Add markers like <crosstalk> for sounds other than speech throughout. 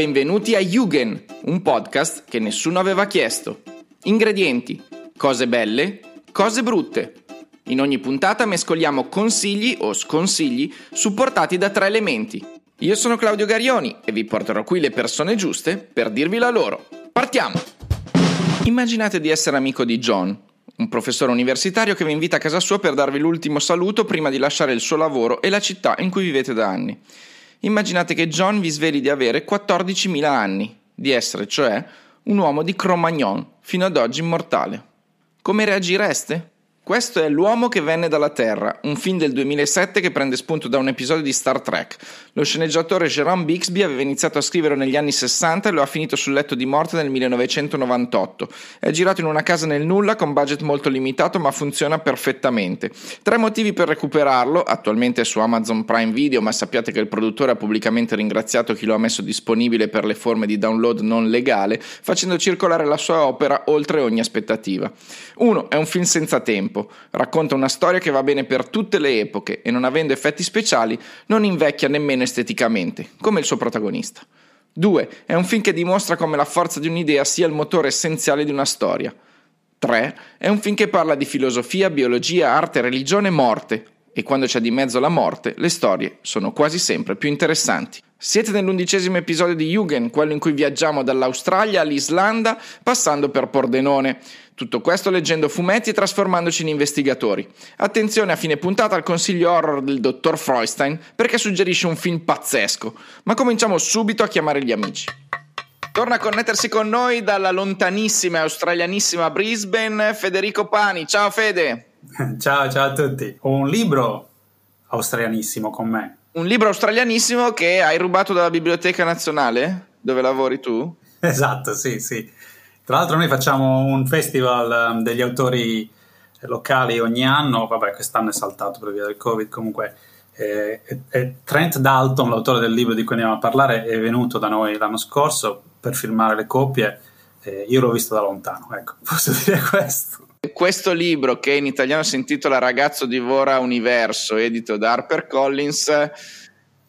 Benvenuti a Jugend, un podcast che nessuno aveva chiesto. Ingredienti, cose belle, cose brutte. In ogni puntata mescoliamo consigli o sconsigli supportati da tre elementi. Io sono Claudio Garioni e vi porterò qui le persone giuste per dirvi la loro. Partiamo! Immaginate di essere amico di John, un professore universitario che vi invita a casa sua per darvi l'ultimo saluto prima di lasciare il suo lavoro e la città in cui vivete da anni. Immaginate che John vi sveli di avere 14.000 anni, di essere cioè un uomo di Cro-Magnon, fino ad oggi immortale. Come reagireste? Questo è L'uomo che venne dalla Terra, un film del 2007 che prende spunto da un episodio di Star Trek. Lo sceneggiatore Jerome Bixby aveva iniziato a scrivere negli anni 60 e lo ha finito sul letto di morte nel 1998. È girato in una casa nel nulla con budget molto limitato ma funziona perfettamente. Tre motivi per recuperarlo, attualmente è su Amazon Prime Video ma sappiate che il produttore ha pubblicamente ringraziato chi lo ha messo disponibile per le forme di download non legale, facendo circolare la sua opera oltre ogni aspettativa. Uno, è un film senza tempo tempo, racconta una storia che va bene per tutte le epoche e non avendo effetti speciali non invecchia nemmeno esteticamente, come il suo protagonista. 2. È un film che dimostra come la forza di un'idea sia il motore essenziale di una storia. 3. È un film che parla di filosofia, biologia, arte, religione, morte, e quando c'è di mezzo la morte, le storie sono quasi sempre più interessanti. Siete nell'undicesimo episodio di Jugend, quello in cui viaggiamo dall'Australia all'Islanda, passando per Pordenone. Tutto questo leggendo fumetti e trasformandoci in investigatori. Attenzione a fine puntata al consiglio horror del dottor Freustein, perché suggerisce un film pazzesco. Ma cominciamo subito a chiamare gli amici. Torna a connettersi con noi dalla lontanissima e australianissima Brisbane Federico Pani. Ciao Fede! <laughs> Ciao, ciao a tutti. Ho un libro australianissimo con me. Un libro australianissimo che hai rubato dalla Biblioteca Nazionale, dove lavori tu? <laughs> Esatto, sì, sì. Tra l'altro noi facciamo un festival um, degli autori locali ogni anno, vabbè quest'anno è saltato per via del Covid, comunque eh, eh, Trent Dalton, l'autore del libro di cui andiamo a parlare, è venuto da noi l'anno scorso per filmare le coppie, eh, io l'ho visto da lontano, ecco, <laughs> posso dire questo. Questo libro, che in italiano si intitola Ragazzo divora universo, edito da HarperCollins,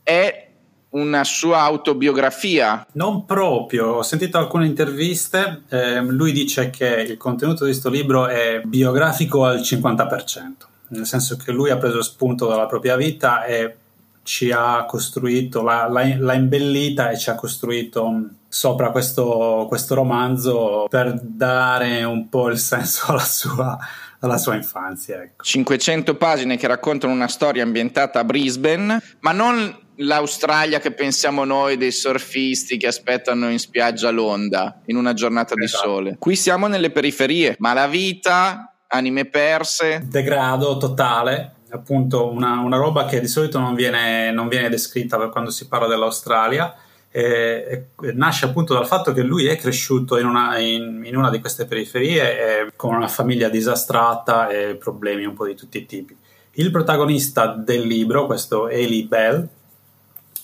è una sua autobiografia? Non proprio, ho sentito alcune interviste, eh, lui dice che il contenuto di questo libro è biografico al 50%, nel senso che lui ha preso spunto dalla propria vita e ci ha costruito, l'ha, l'ha imbellita e ci ha costruito sopra questo, questo, romanzo per dare un po' il senso <laughs> alla sua, alla sua infanzia. Ecco. 500 pagine che raccontano una storia ambientata a Brisbane, ma non l'Australia che pensiamo noi dei surfisti che aspettano in spiaggia l'onda in una giornata esatto. di sole. Qui siamo nelle periferie, ma la vita, anime perse. Degrado totale, appunto una, una roba che di solito non viene, non viene descritta quando si parla dell'Australia. E, e nasce appunto dal fatto che lui è cresciuto in una, in, in una di queste periferie con una famiglia disastrata e problemi un po' di tutti i tipi. Il protagonista del libro, questo Eli Bell,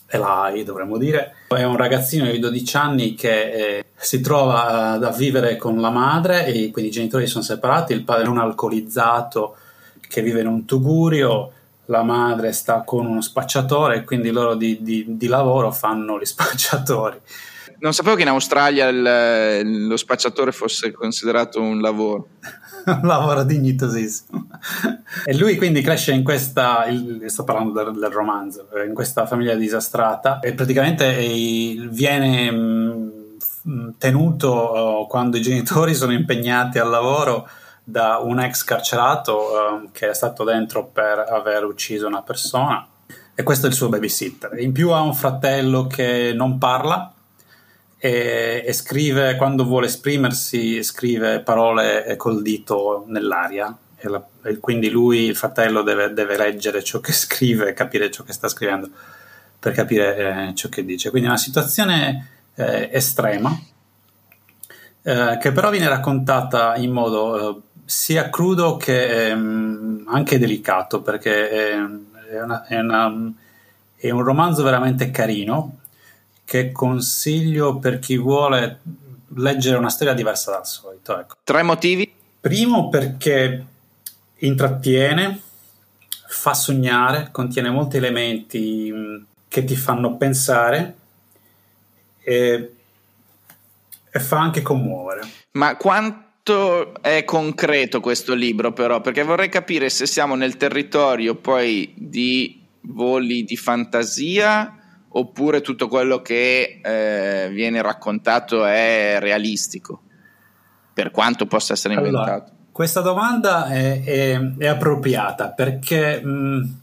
Eli dovremmo dire, è un ragazzino di 12 anni che eh, si trova a vivere con la madre, e quindi i genitori sono separati, il padre è un alcolizzato che vive in un tugurio, la madre sta con uno spacciatore e quindi loro di, di, di lavoro fanno gli <laughs> spacciatori. Non sapevo che in Australia il, lo spacciatore fosse considerato un lavoro. <laughs> un lavoro dignitosissimo. e lui quindi cresce in questa, il, sto parlando del, del, romanzo, eh, in questa famiglia disastrata e praticamente viene mm, tenuto oh, quando i genitori sono impegnati al lavoro da un ex carcerato um, che è stato dentro per aver ucciso una persona e questo è il suo babysitter. In più ha un fratello che non parla e, e, scrive, quando vuole esprimersi, scrive parole col dito nell'aria. E, la, e quindi lui, il fratello, deve, deve, leggere ciò che <laughs> scrive, capire ciò che sta scrivendo per capire eh, ciò che dice. Quindi è una situazione eh, estrema, eh, che però viene raccontata in modo eh, sia crudo che ehm, anche delicato, perché è, è, una, è, una, è un romanzo veramente carino che consiglio per chi vuole leggere una storia diversa dal solito. Ecco. Tre motivi? Primo perché intrattiene, fa sognare, contiene molti elementi mm, che ti fanno pensare e, e fa anche commuovere. Ma quanto è concreto questo libro però? Perché vorrei capire se siamo nel territorio poi di voli di fantasia oppure tutto quello che eh, viene raccontato è realistico, per quanto possa essere inventato. Allora, questa domanda è, è, è appropriata perché mh,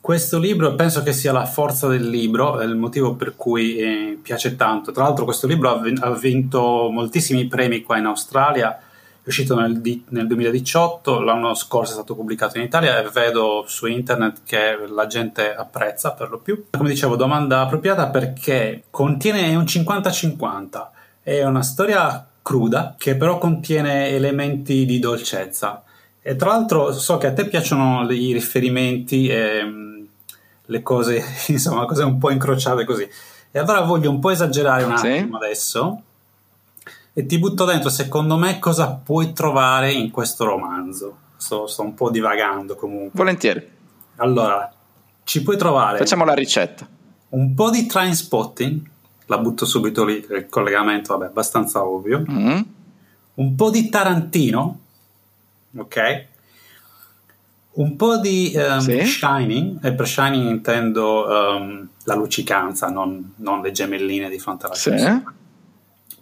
questo libro penso che sia la forza del libro, è il motivo per cui eh, piace tanto. Tra l'altro questo libro ha, ha vinto moltissimi premi qua in Australia è uscito nel, nel, 2018, l'anno scorso è stato pubblicato in Italia e vedo su internet che la gente apprezza per lo più. Come dicevo, domanda appropriata perché contiene un 50-50, è una storia cruda che però contiene elementi di dolcezza. E tra l'altro so che a te piacciono i riferimenti e mm, le cose, <laughs> insomma, cose un po' incrociate così. E allora voglio un po' esagerare un attimo sì. adesso e ti butto dentro, secondo me, cosa puoi trovare in questo romanzo. Sto, sto un po' divagando comunque. Volentieri. Allora, ci puoi trovare... Facciamo la ricetta. Un po' di train spotting, la butto subito lì, il collegamento, vabbè, abbastanza ovvio. Mm-hmm. Un po' di Tarantino, ok? Un po' di um, sì. Shining, e per Shining intendo um, la luccicanza, non, non, le gemelline di fronte alla sì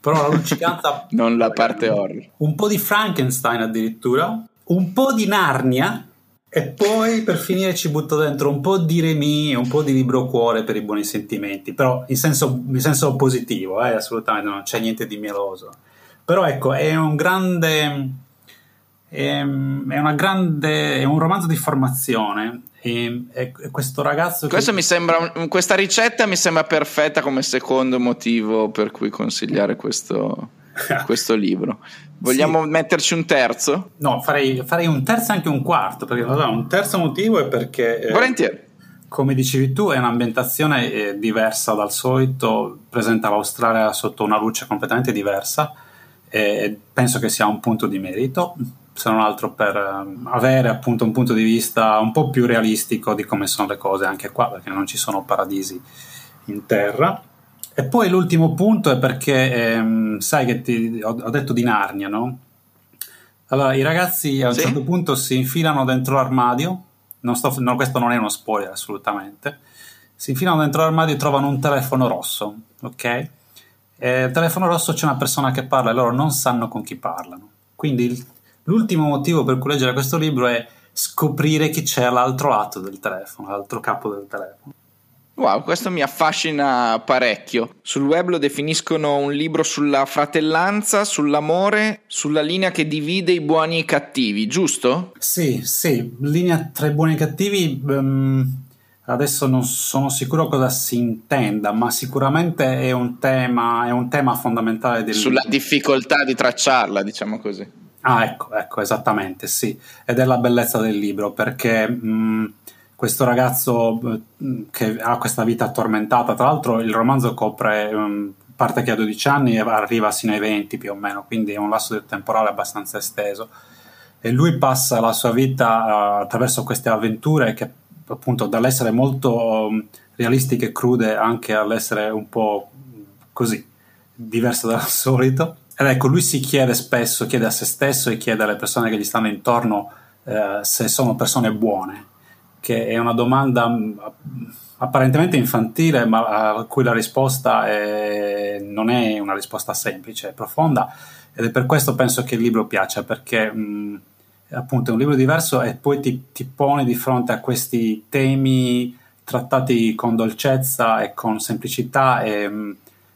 però la luccicanza... <laughs> non la parte horror. Un po' di Frankenstein addirittura, un po' di Narnia e poi per finire ci butto dentro un po' di Remy, un po' di libro cuore per i buoni sentimenti, però in senso, in senso positivo, eh, assolutamente non c'è niente di mieloso. Però ecco, è un grande... È, una grande, è un romanzo di formazione e, e questo ragazzo. Questo che... mi sembra, questa ricetta mi sembra perfetta come secondo motivo per cui consigliare questo, <laughs> questo libro. Vogliamo sì. metterci un terzo? No, farei, farei, un terzo e anche un quarto. Perché allora, un terzo motivo è perché. Eh, Volentieri. Come dicevi tu, è un'ambientazione eh, diversa dal solito, presenta l'Australia sotto una luce completamente diversa e penso che sia un punto di merito se non altro per ehm, avere appunto un punto di vista un po' più realistico di come sono le cose anche qua, perché non ci sono paradisi in terra. E poi l'ultimo punto è perché, ehm, sai che ti, ho, ho, detto di Narnia, no? Allora, i ragazzi a un sì? certo punto si infilano dentro l'armadio, non sto, no, questo non è uno spoiler assolutamente, si infilano dentro l'armadio e trovano un telefono rosso, ok? E il telefono rosso c'è una persona che parla e loro non sanno con chi parlano. Quindi il L'ultimo motivo per cui leggere questo libro è scoprire chi c'è all'altro lato del telefono, all'altro capo del telefono. Wow, questo mi affascina parecchio. Sul web lo definiscono un libro sulla fratellanza, sull'amore, sulla linea che divide i buoni e i cattivi, giusto? Sì, sì, linea tra i buoni e i cattivi. Um, adesso non sono sicuro cosa si intenda, ma sicuramente è un tema, è un tema fondamentale del Sulla libro. difficoltà di tracciarla, diciamo così. Ah, ecco, ecco, esattamente, sì. Ed è la bellezza del libro perché mh, questo ragazzo mh, che ha questa vita tormentata, tra l'altro il romanzo copre mh, parte che ha 12 anni e arriva sino ai 20 più o meno, quindi è un lasso temporale abbastanza esteso. E lui passa la sua vita uh, attraverso queste avventure che appunto dall'essere molto realistiche e crude anche all'essere un po' così diverse dal <laughs> solito ed ecco, lui si chiede spesso, chiede a se stesso e chiede alle persone che gli stanno intorno eh, se sono persone buone, che è una domanda mm, apparentemente infantile, ma a cui la risposta è, non è una risposta semplice, è profonda. Ed è per questo penso che il libro piaccia, perché mh, mm, appunto è un libro diverso e poi ti, ti pone di fronte a questi temi trattati con dolcezza e con semplicità e mm,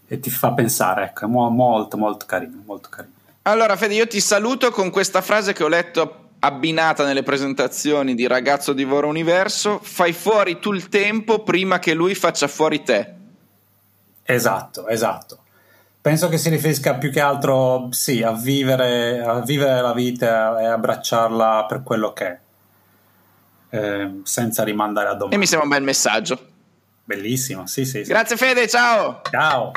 e ti fa pensare, ecco, è molto molto carino, molto carino. Allora Fede, io ti saluto con questa frase che ho letto abbinata nelle presentazioni di Ragazzo Divora Universo, fai fuori tu il tempo prima che lui faccia fuori te. Esatto, esatto. Penso che si riferisca più che altro, sì, a vivere, a vivere la vita e abbracciarla per quello che è, eh, senza rimandare a domani. E mi sembra un bel messaggio. Bellissimo, sì, sì. sì. Grazie Fede, ciao. Ciao.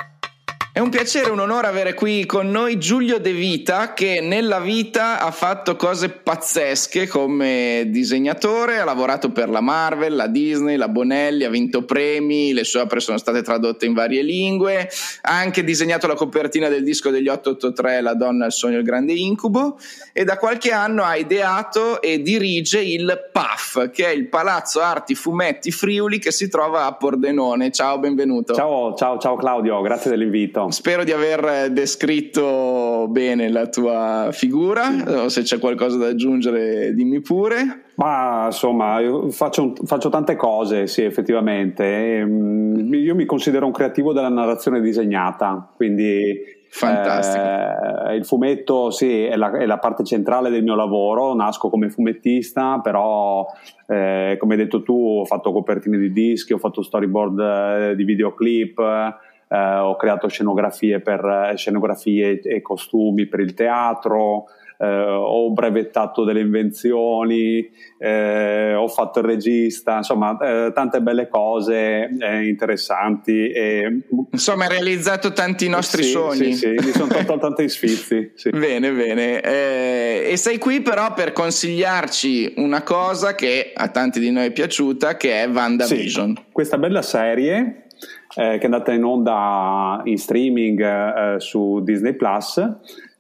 È un piacere, un onore avere qui con noi Giulio De Vita che nella vita ha fatto cose pazzesche come disegnatore, ha lavorato per la Marvel, la Disney, la Bonelli, ha vinto premi, le sue opere sono state tradotte in varie lingue, ha anche disegnato la copertina del disco degli 883 La donna, il sogno, il grande incubo e da qualche anno ha ideato e dirige il PAF che è il Palazzo Arti Fumetti Friuli che si trova a Pordenone. Ciao, benvenuto. Ciao, ciao, ciao Claudio, grazie dell'invito. Spero di aver descritto bene la tua figura, o se c'è qualcosa da aggiungere dimmi pure. Ma insomma, faccio, faccio, tante cose, sì, effettivamente. Ehm, io mi considero un creativo della narrazione disegnata, quindi Fantastico. Eh, il fumetto, sì, è la, è la, parte centrale del mio lavoro. Nasco come fumettista, però, eh, come hai detto tu, ho fatto copertine di dischi, ho fatto storyboard eh, di videoclip eh, ho creato scenografie, per, eh, scenografie e costumi per il teatro, eh, ho brevettato delle invenzioni, eh, ho fatto il regista, insomma eh, tante belle cose eh, interessanti. E... Insomma hai realizzato tanti nostri sì, sogni. Sì, sì, mi sono tolto tanti sfizi. Sì. <laughs> Bene, bene. e sei qui però per consigliarci una cosa che a tanti di noi è piaciuta, che è WandaVision. Sì, questa bella serie eh, che è andata in onda in streaming eh, su Disney Plus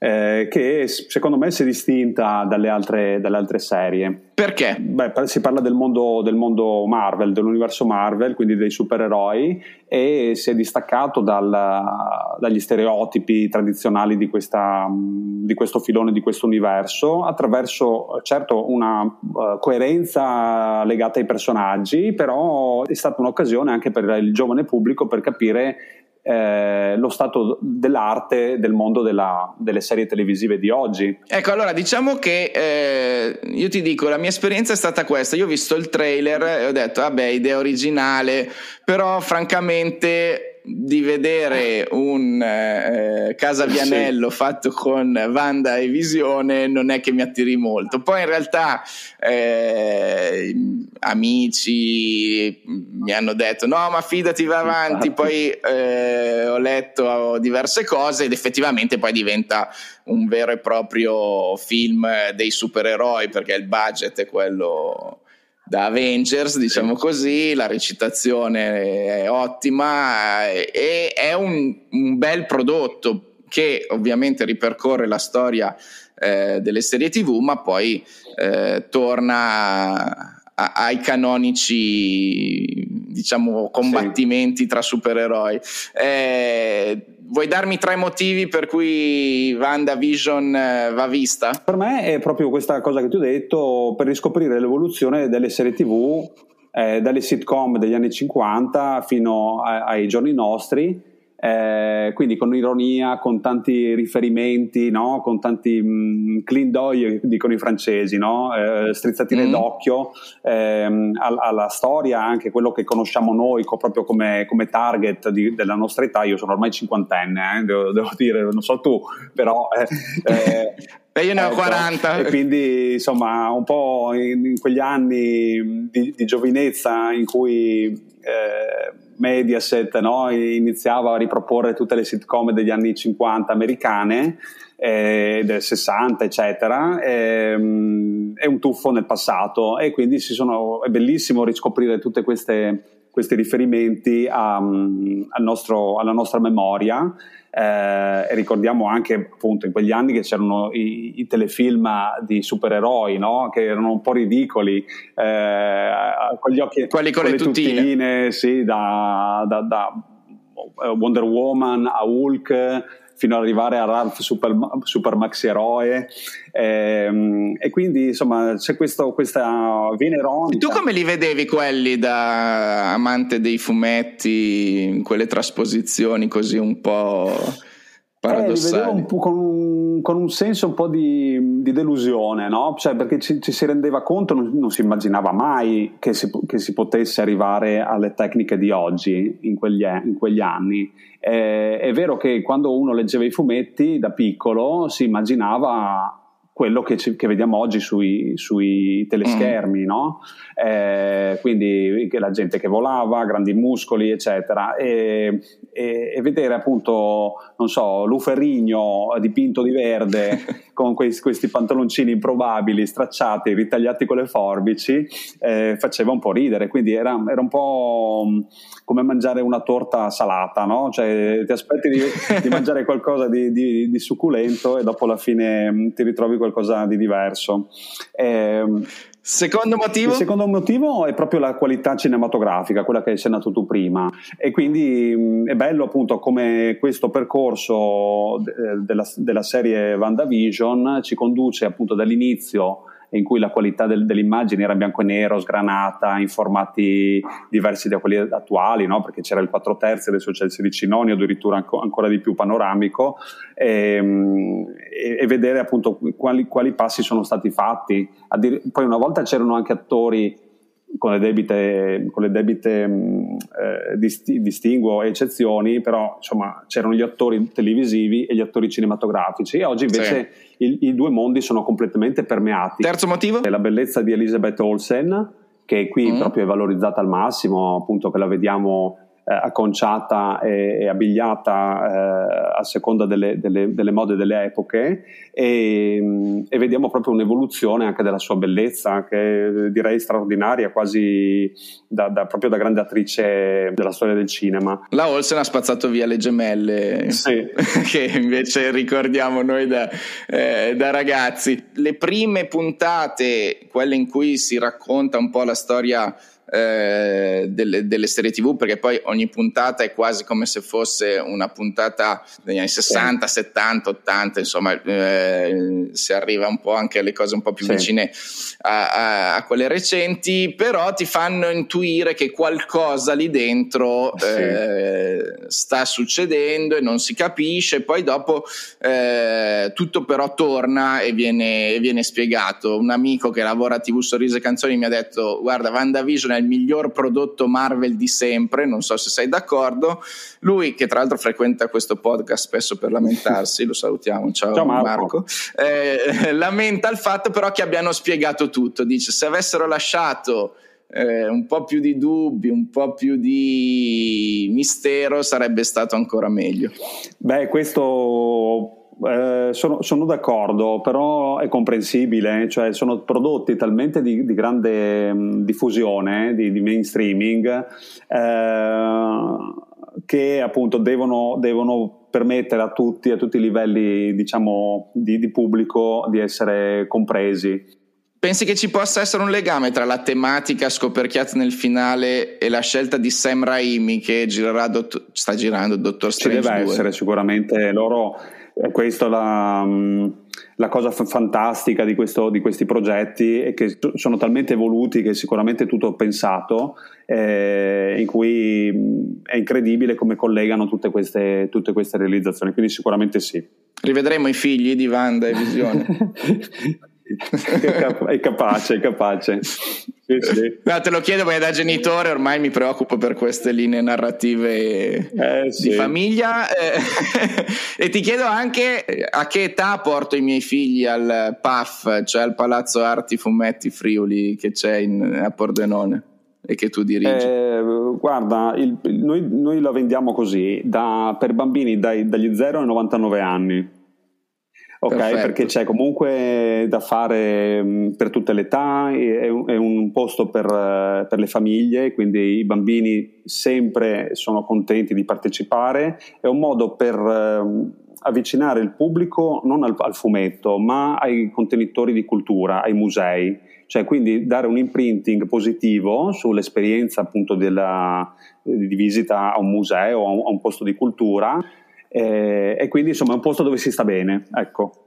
eh, che secondo me si è distinta dalle altre, dalle altre serie. Perché? Beh, si parla del mondo, del mondo, Marvel, dell'universo Marvel, quindi dei supereroi, e si è distaccato dal, dagli stereotipi tradizionali di, questa, di, questo filone, di questo universo, attraverso certo una uh, coerenza legata ai personaggi, però è stata un'occasione anche per il giovane pubblico per capire eh, lo stato dell'arte del mondo della, delle serie televisive di oggi. Ecco, allora diciamo che eh, io ti dico, la mia esperienza è stata questa. Io ho visto il trailer e ho detto, vabbè, idea originale, però francamente di vedere un eh, Casa Vianello sì. fatto con Wanda e Visione non è che mi attiri molto. Poi in realtà eh, amici mi hanno detto no ma fidati va avanti, poi eh, ho letto diverse cose ed effettivamente poi diventa un vero e proprio film dei supereroi perché il budget è quello da Avengers, diciamo così, la recitazione è ottima e è un, un bel prodotto che ovviamente ripercorre la storia eh, delle serie tv, ma poi eh, torna a, ai canonici diciamo combattimenti sì. tra supereroi. Eh, vuoi darmi tre motivi per cui WandaVision eh, va vista? Per me è proprio questa cosa che ti ho detto, per riscoprire l'evoluzione delle serie TV, eh, dalle sitcom degli anni 50 fino a, ai giorni nostri eh, quindi con ironia, con tanti riferimenti, no? con tanti mh, mm, clean d'oeil, dicono i francesi, no? eh, strizzatine mm. d'occhio ehm, alla, alla, storia, anche quello che conosciamo noi co- proprio come, come target di, della nostra età. Io sono ormai cinquantenne, eh, devo, devo, dire, non so tu, però... Eh, <laughs> eh, e io ne ho ecco, 40. E quindi, insomma, un po' in, in quegli anni di, di, giovinezza in cui eh, Mediaset no, iniziava a riproporre tutte le sitcom degli anni 50 americane, eh, del 60, eccetera, ehm, è un tuffo nel passato. E quindi sono, è bellissimo riscoprire tutti questi riferimenti a, al nostro, alla nostra memoria eh, ricordiamo anche appunto in quegli anni che c'erano i, i telefilm di supereroi no? che erano un po' ridicoli eh, con gli occhi quelli con, con le, le tuttine, tuttine sì, da, da, da Wonder Woman a Hulk fino ad arrivare a Ralph Super, Super Maxi Eroe ehm, e quindi insomma c'è questo, questa vena ironica. Tu come li vedevi quelli da amante dei fumetti quelle trasposizioni così un po' paradossali? Eh, li vedevo con un, con un senso un po' di, di delusione, no? Cioè perché ci, ci, si rendeva conto, non, non si immaginava mai che si, che si, potesse arrivare alle tecniche di oggi in quegli, in quegli anni eh, è vero che quando uno leggeva i fumetti da piccolo si immaginava quello che, ci, che, vediamo oggi sui, sui teleschermi, mm. no? eh, quindi la gente che volava, grandi muscoli, eccetera, e, e, e vedere appunto, non so, Luferrigno dipinto di verde <laughs> con questi, questi pantaloncini improbabili, stracciati, ritagliati con le forbici, eh, faceva un po' ridere, quindi era, era, un po' come mangiare una torta salata, no? Cioè ti aspetti di, di <laughs> mangiare qualcosa di, di, di succulento e dopo alla fine ti ritrovi qualcosa qualcosa di diverso. Eh, Secondo motivo? Il secondo motivo è proprio la qualità cinematografica, quella che hai accennato tu prima. E quindi mh, è bello appunto come questo percorso de- della, della serie WandaVision ci conduce appunto dall'inizio in cui la qualità del, dell'immagine era bianco e nero, sgranata, in formati diversi da quelli attuali, no? perché c'era il 4 terzi, adesso c'è il 16 noni, addirittura anco, ancora di più panoramico, e, e, e vedere appunto quali, quali, passi sono stati fatti. Addir- poi una volta c'erano anche attori con le debite, con le debite mh, eh, disti- distinguo e eccezioni, però insomma c'erano gli attori televisivi e gli attori cinematografici e oggi invece sì. il, i due mondi sono completamente permeati. Terzo motivo? È la bellezza di Elizabeth Olsen, che qui mm. proprio è valorizzata al massimo, appunto che la vediamo eh, acconciata e, e abbigliata eh, a seconda delle, delle, delle, mode delle epoche. E, e, vediamo proprio un'evoluzione anche della sua bellezza che direi straordinaria quasi da, da, proprio da grande attrice della storia del cinema. La Olsen ha spazzato via le gemelle. Sì. <laughs> che invece ricordiamo noi da, eh, da ragazzi. Le prime puntate quelle in cui si racconta un po' la storia eh, delle, delle, serie tv perché poi ogni puntata è quasi come se fosse una puntata degli anni 60, sì. 70, 80 insomma eh, si arriva un po' anche alle cose un po' più sì. vicine a, a, a, quelle recenti però ti fanno intuire che qualcosa lì dentro sì. eh, sta succedendo e non si capisce poi dopo eh, tutto però torna e viene, viene spiegato un amico che lavora a TV Sorrisi e Canzoni mi ha detto guarda WandaVision è il miglior prodotto Marvel di sempre, non so se sei d'accordo. Lui, che tra l'altro frequenta questo podcast spesso per lamentarsi, lo salutiamo, ciao, ciao Marco, Marco eh, lamenta il fatto però che abbiano spiegato tutto, dice se avessero lasciato eh, un po' più di dubbi, un po' più di mistero sarebbe stato ancora meglio. Beh, questo eh, sono, sono, d'accordo, però è comprensibile, cioè sono prodotti talmente di, di grande mh, diffusione, di, di mainstreaming, eh, che appunto devono, devono, permettere a tutti, a tutti i livelli diciamo, di, di pubblico di essere compresi. Pensi che ci possa essere un legame tra la tematica scoperchiata nel finale e la scelta di Sam Raimi che girerà dott- sta girando Dottor Strange Ci deve 2? essere sicuramente, loro è questa la, mm, la cosa f- fantastica di, questo, di, questi progetti è che sono talmente evoluti che sicuramente è tutto pensato, eh, in cui mm, è incredibile come collegano tutte queste, tutte queste realizzazioni, quindi sicuramente sì. Rivedremo i figli di Wanda e Visione. <laughs> <laughs> è capace, è capace. Sì, sì. No, te lo chiedo perché da genitore ormai mi preoccupo per queste linee narrative eh, sì. di famiglia eh, <laughs> e ti chiedo anche a che età porto i miei figli al PAF, cioè al Palazzo Arti Fumetti Friuli che c'è in, a Pordenone e che tu dirigi? Eh, guarda, il, noi, noi, la vendiamo così, da, per bambini dai, dagli 0 ai 99 anni Ok, Perfetto. perché c'è comunque da fare mm, per tutte le età, è un, è un posto per, eh, per, le famiglie, quindi i bambini sempre sono contenti di partecipare, è un modo per uh, avvicinare il pubblico non al, al, fumetto, ma ai contenitori di cultura, ai musei, cioè quindi dare un imprinting positivo sull'esperienza appunto della, di visita a un museo o a un, a un posto di cultura eh, e quindi insomma è un posto dove si sta bene, ecco.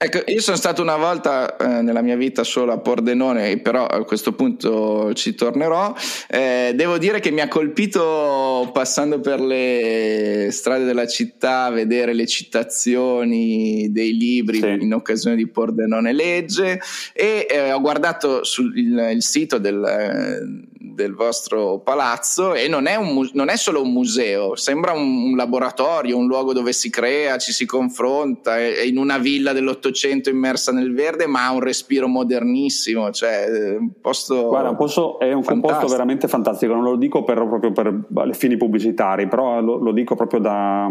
Ecco, io sono stato una volta eh, nella mia vita solo a Pordenone, però a questo punto ci tornerò. Eh, devo dire che mi ha colpito passando per le strade della città, vedere le citazioni dei libri sì. in occasione di Pordenone Legge e eh, ho guardato sul il, il sito del del vostro palazzo e non è, un, non è solo un museo, sembra un, un, laboratorio, un luogo dove si crea, ci si confronta, è, è in una villa dell'Ottocento immersa nel verde, ma ha un respiro modernissimo, cioè un posto... Guarda, un posto, è un composto veramente fantastico, non lo dico per, proprio per fini pubblicitari, però lo, lo dico proprio da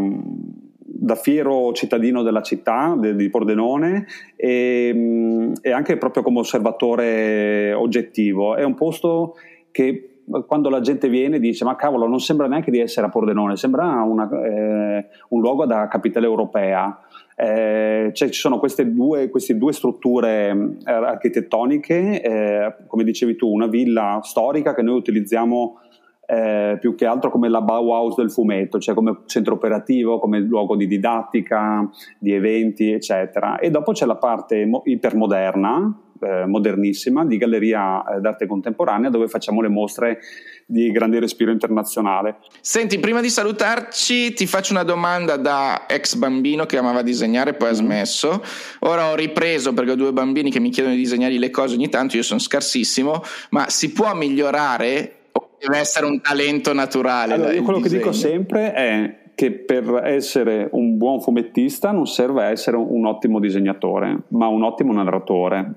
da fiero cittadino della città di Pordenone e, mm, e, anche proprio come osservatore oggettivo. È un posto che quando la gente viene dice ma cavolo non sembra neanche di essere a Pordenone, sembra una, eh, un luogo da capitale europea. Eh, cioè, ci sono queste due, queste due strutture eh, architettoniche, eh, come dicevi tu, una villa storica che noi utilizziamo eh, più che altro come la Bauhaus del fumetto, cioè come centro operativo, come luogo di didattica, di eventi, eccetera. E dopo c'è la parte mo- ipermoderna, eh, modernissima, di galleria eh, d'arte contemporanea, dove facciamo le mostre di grande respiro internazionale. Senti, prima di salutarci, ti faccio una domanda da ex bambino che amava disegnare, poi ha mm. smesso. Ora ho ripreso perché ho due bambini che mi chiedono di disegnare le cose ogni tanto, io sono scarsissimo, ma si può migliorare Deve essere un talento naturale. Allora, io quello disegno. che dico sempre è che per essere un buon fumettista non serve essere un ottimo disegnatore, ma un ottimo narratore.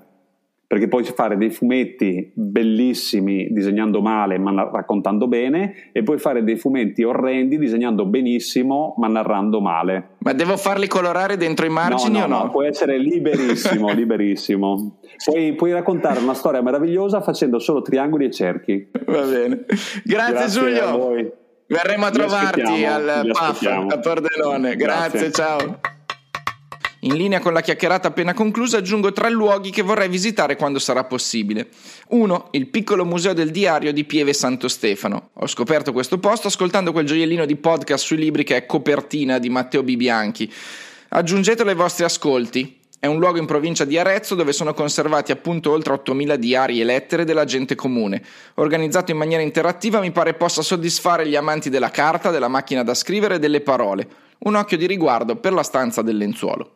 Perché puoi fare dei fumetti bellissimi disegnando male ma raccontando bene e puoi fare dei fumetti orrendi disegnando benissimo ma narrando male. Ma devo farli colorare dentro i margini no, no, o no? puoi essere liberissimo, <laughs> liberissimo. Puoi, puoi, raccontare una storia meravigliosa facendo solo triangoli e cerchi. Va bene. Grazie, Grazie Giulio. Verremo a trovarti al PAF a Pordenone. Grazie, Grazie, ciao. In linea con la chiacchierata appena conclusa aggiungo tre luoghi che vorrei visitare quando sarà possibile. Uno, il piccolo museo del diario di Pieve Santo Stefano. Ho scoperto questo posto ascoltando quel gioiellino di podcast sui libri che è copertina di Matteo Bibianchi. Aggiungetelo ai vostri ascolti. È un luogo in provincia di Arezzo dove sono conservati appunto oltre 8.000 diari e lettere della gente comune. Organizzato in maniera interattiva mi pare possa soddisfare gli amanti della carta, della macchina da scrivere e delle parole. Un occhio di riguardo per la stanza del lenzuolo.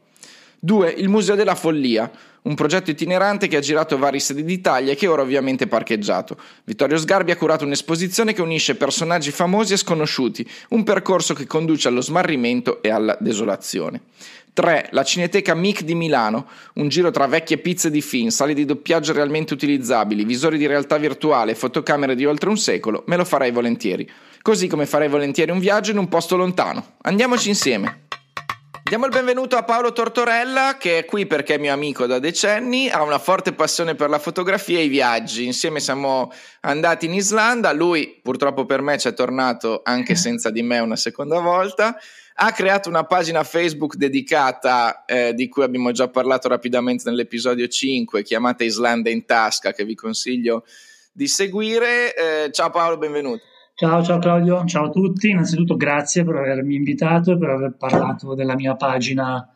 2. Il Museo della Follia, un progetto itinerante che ha girato vari sedi d'Italia e che ora ovviamente è parcheggiato. Vittorio Sgarbi ha curato un'esposizione che unisce personaggi famosi e sconosciuti, un percorso che conduce allo smarrimento e alla desolazione. 3. La Cineteca MIC di Milano, un giro tra vecchie pizze di film, sale di doppiaggio realmente utilizzabili, visori di realtà virtuale, fotocamere di oltre un secolo, me lo farei volentieri. Così come farei volentieri un viaggio in un posto lontano. Andiamoci insieme. Diamo il benvenuto a Paolo Tortorella, che è qui perché è mio amico da decenni, ha una forte passione per la fotografia e i viaggi. Insieme siamo andati in Islanda, lui purtroppo per me ci è tornato anche <laughs> senza di me una seconda volta ha creato una pagina Facebook dedicata, eh, di cui abbiamo già parlato rapidamente nell'episodio 5, chiamata Islanda in tasca, che vi consiglio di seguire. Eh, ciao Paolo, benvenuto. Ciao, ciao Claudio, ciao a tutti. Innanzitutto grazie per avermi invitato e per aver parlato della mia pagina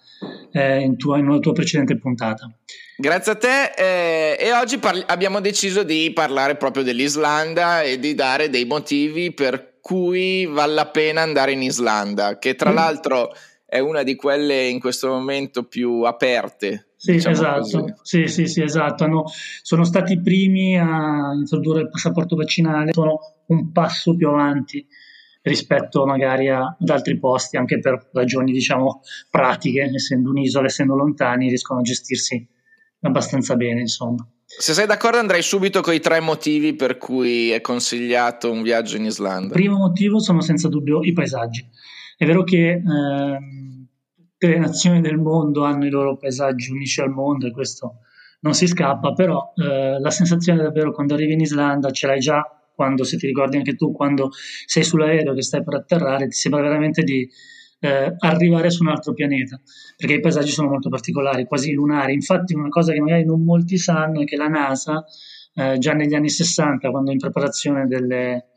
eh, in, tua, in, una tua precedente puntata. Grazie a te eh, e oggi parli- abbiamo deciso di parlare proprio dell'Islanda e di dare dei motivi per cui vale la pena andare in Islanda, che tra mm. l'altro è una di quelle in questo momento più aperte. Sì, diciamo esatto. Sì, sì, sì, esatto. Hanno, sono stati i primi a introdurre il passaporto vaccinale, sono un passo più avanti rispetto magari a, ad altri posti, anche per ragioni, diciamo, pratiche, essendo un'isola, essendo lontani, riescono a gestirsi abbastanza bene, insomma. Se sei d'accordo andrei subito con i tre motivi per cui è consigliato un viaggio in Islanda. Il primo motivo sono senza dubbio i paesaggi. È vero che eh, tutte le nazioni del mondo hanno i loro paesaggi unici al mondo e questo non si scappa, però eh, la sensazione davvero quando arrivi in Islanda ce l'hai già quando, se ti ricordi anche tu, quando sei sull'aereo che stai per atterrare, ti sembra veramente di eh, arrivare su un altro pianeta, perché i paesaggi sono molto particolari, quasi lunari. Infatti una cosa che magari non molti sanno è che la NASA, eh, già negli anni 60, quando in preparazione delle,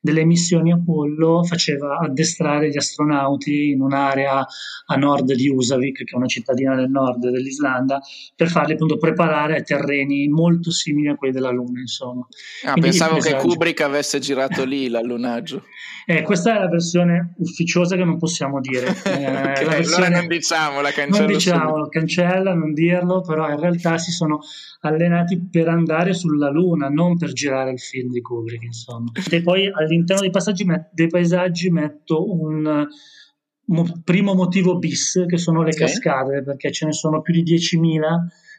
delle missioni Apollo faceva addestrare gli astronauti in un'area a nord di Usavik, che è una cittadina del nord dell'Islanda, per farli appunto preparare a terreni molto simili a quelli della Luna, insomma. Ah, pensavo che Kubrick avesse girato lì <laughs> l'allunaggio. Eh, questa è la versione ufficiosa che non possiamo dire. <laughs> Eh, la versione... non diciamo, la cancello. Non diciamo, cancella, non dirlo, però in realtà si sono allenati per andare sulla Luna, non per girare il film di Kubrick, insomma. E poi all'interno dei, met- dei paesaggi metto un mo- primo motivo bis, che sono le okay. cascate, perché ce ne sono più di 10.000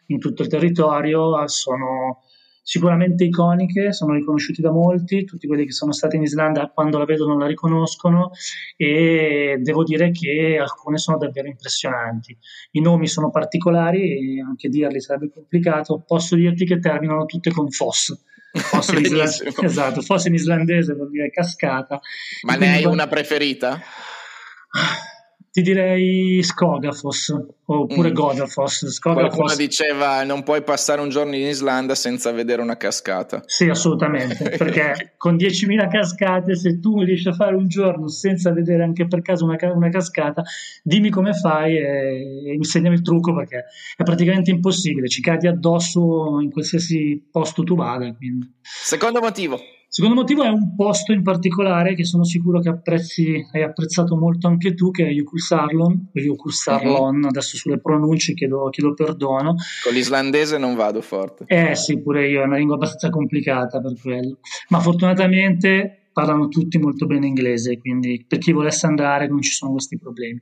in tutto il territorio, sono sicuramente iconiche, sono riconosciuti da molti, tutti quelli che sono stati in Islanda quando la vedono la riconoscono e devo dire che alcune sono davvero impressionanti. I nomi sono particolari e anche dirli sarebbe complicato, posso dirti che terminano tutte con Foss. Foss in, islandese, esatto, Foss in islandese vuol dire cascata. Ma ne hai una preferita? <sighs> Ti direi Skogafos oppure mm. Godafos. Skogafos. Qualcuno diceva non puoi passare un giorno in Islanda senza vedere una cascata. Sì, assolutamente, <laughs> perché con 10.000 cascate, se tu riesci a fare un giorno senza vedere anche per caso una, una cascata, dimmi come fai e, e insegnami il trucco perché è praticamente impossibile, ci cadi addosso in qualsiasi posto tu vada. Quindi. Secondo motivo. Secondo motivo è un posto in particolare che sono sicuro che apprezzi, hai apprezzato molto anche tu, che è Yukul Sarlon, Yukul Sarlon, uh-huh. adesso sulle pronunce chiedo, chiedo, perdono. Con l'islandese non vado forte. Eh sì, pure io, è una lingua abbastanza complicata per quello. Ma fortunatamente parlano tutti molto bene inglese, quindi per chi volesse andare non ci sono questi problemi.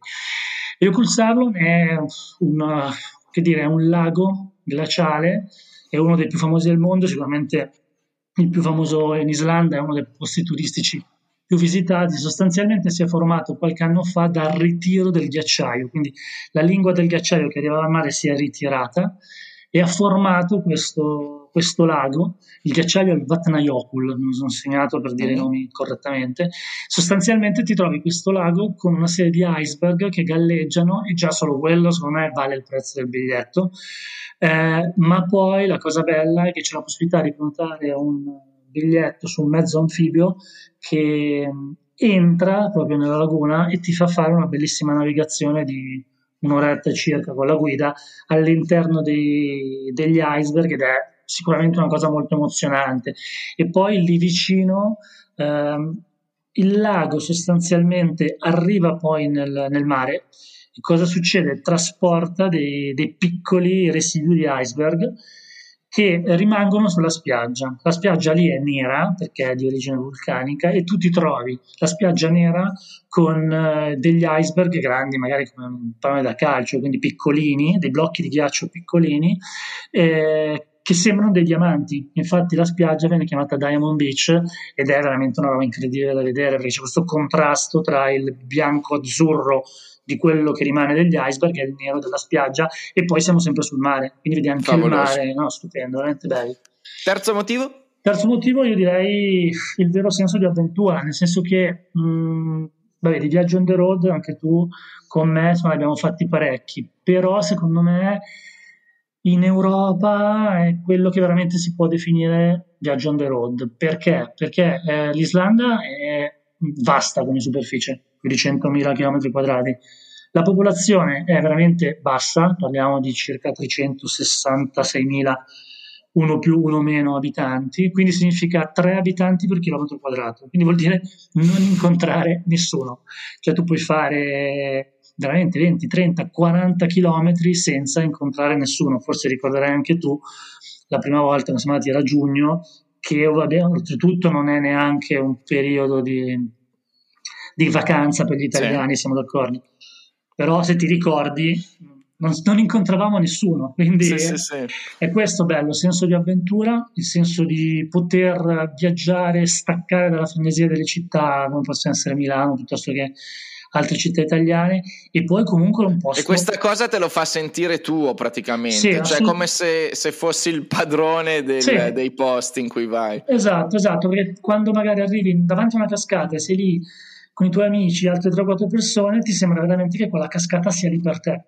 Yukul Sarlon è, una, dire, è un lago glaciale, è uno dei più famosi del mondo, sicuramente il più famoso in Islanda, è uno dei posti turistici più visitati, sostanzialmente si è formato qualche anno fa dal ritiro del ghiacciaio, quindi la lingua del ghiacciaio che arrivava al mare si è ritirata e ha formato questo, questo lago, il ghiacciaio è il Vatnajökull, mi sono segnato per dire i nomi correttamente, sostanzialmente ti trovi questo lago con una serie di iceberg che galleggiano e già solo quello secondo me vale il prezzo del biglietto, eh, ma poi la cosa bella è che c'è la possibilità di prenotare un biglietto su un mezzo anfibio che entra proprio nella laguna e ti fa fare una bellissima navigazione di un'oretta circa con la guida all'interno dei, degli iceberg ed è sicuramente una cosa molto emozionante. E poi lì vicino ehm, il lago sostanzialmente arriva poi nel, nel mare e cosa succede? Trasporta dei, dei piccoli residui di iceberg che rimangono sulla spiaggia. La spiaggia lì è nera perché è di origine vulcanica e tu ti trovi la spiaggia nera con uh, degli iceberg grandi, magari come un pallone da calcio, quindi piccolini, dei blocchi di ghiaccio piccolini, eh, che sembrano dei diamanti. Infatti la spiaggia viene chiamata Diamond Beach ed è veramente una roba incredibile da vedere perché c'è questo contrasto tra il bianco-azzurro di quello che rimane degli iceberg e il nero della spiaggia e poi siamo sempre sul mare, quindi vedi anche Favoloso. il mare, no, stupendo, veramente bello. Terzo motivo? Terzo motivo io direi il vero senso di avventura, nel senso che mh, mm, vabbè, di viaggio on the road anche tu con me insomma, ne abbiamo fatti parecchi, però secondo me in Europa è quello che veramente si può definire viaggio on the road. Perché? Perché eh, l'Islanda è vasta come superficie, più di 100.000 km quadrati. La popolazione è veramente bassa, parliamo di circa 366.000 uno più, uno meno abitanti, quindi significa 3 abitanti per chilometro quadrato, quindi vuol dire non incontrare nessuno. Cioè tu puoi fare veramente 20, 30, 40 chilometri senza incontrare nessuno. Forse ricorderai anche tu la prima volta, non siamo andati era giugno, che vabbè, oltretutto non è neanche un periodo di, di vacanza per gli italiani, sì. siamo d'accordo. Però se ti ricordi, non, non incontravamo nessuno, quindi sì, è, sì, è, questo bello, il senso di avventura, il senso di poter viaggiare, staccare dalla frenesia delle città, come possono essere Milano, piuttosto che altre città italiane e poi comunque un posto... E questa cosa te lo fa sentire tuo praticamente, sì, cioè assolut- come se, se, fossi il padrone del, sì. dei posti in cui vai. Esatto, esatto, perché quando magari arrivi davanti a una cascata e sei lì con i tuoi amici, altre 3-4 persone, ti sembra veramente che quella cascata sia lì per te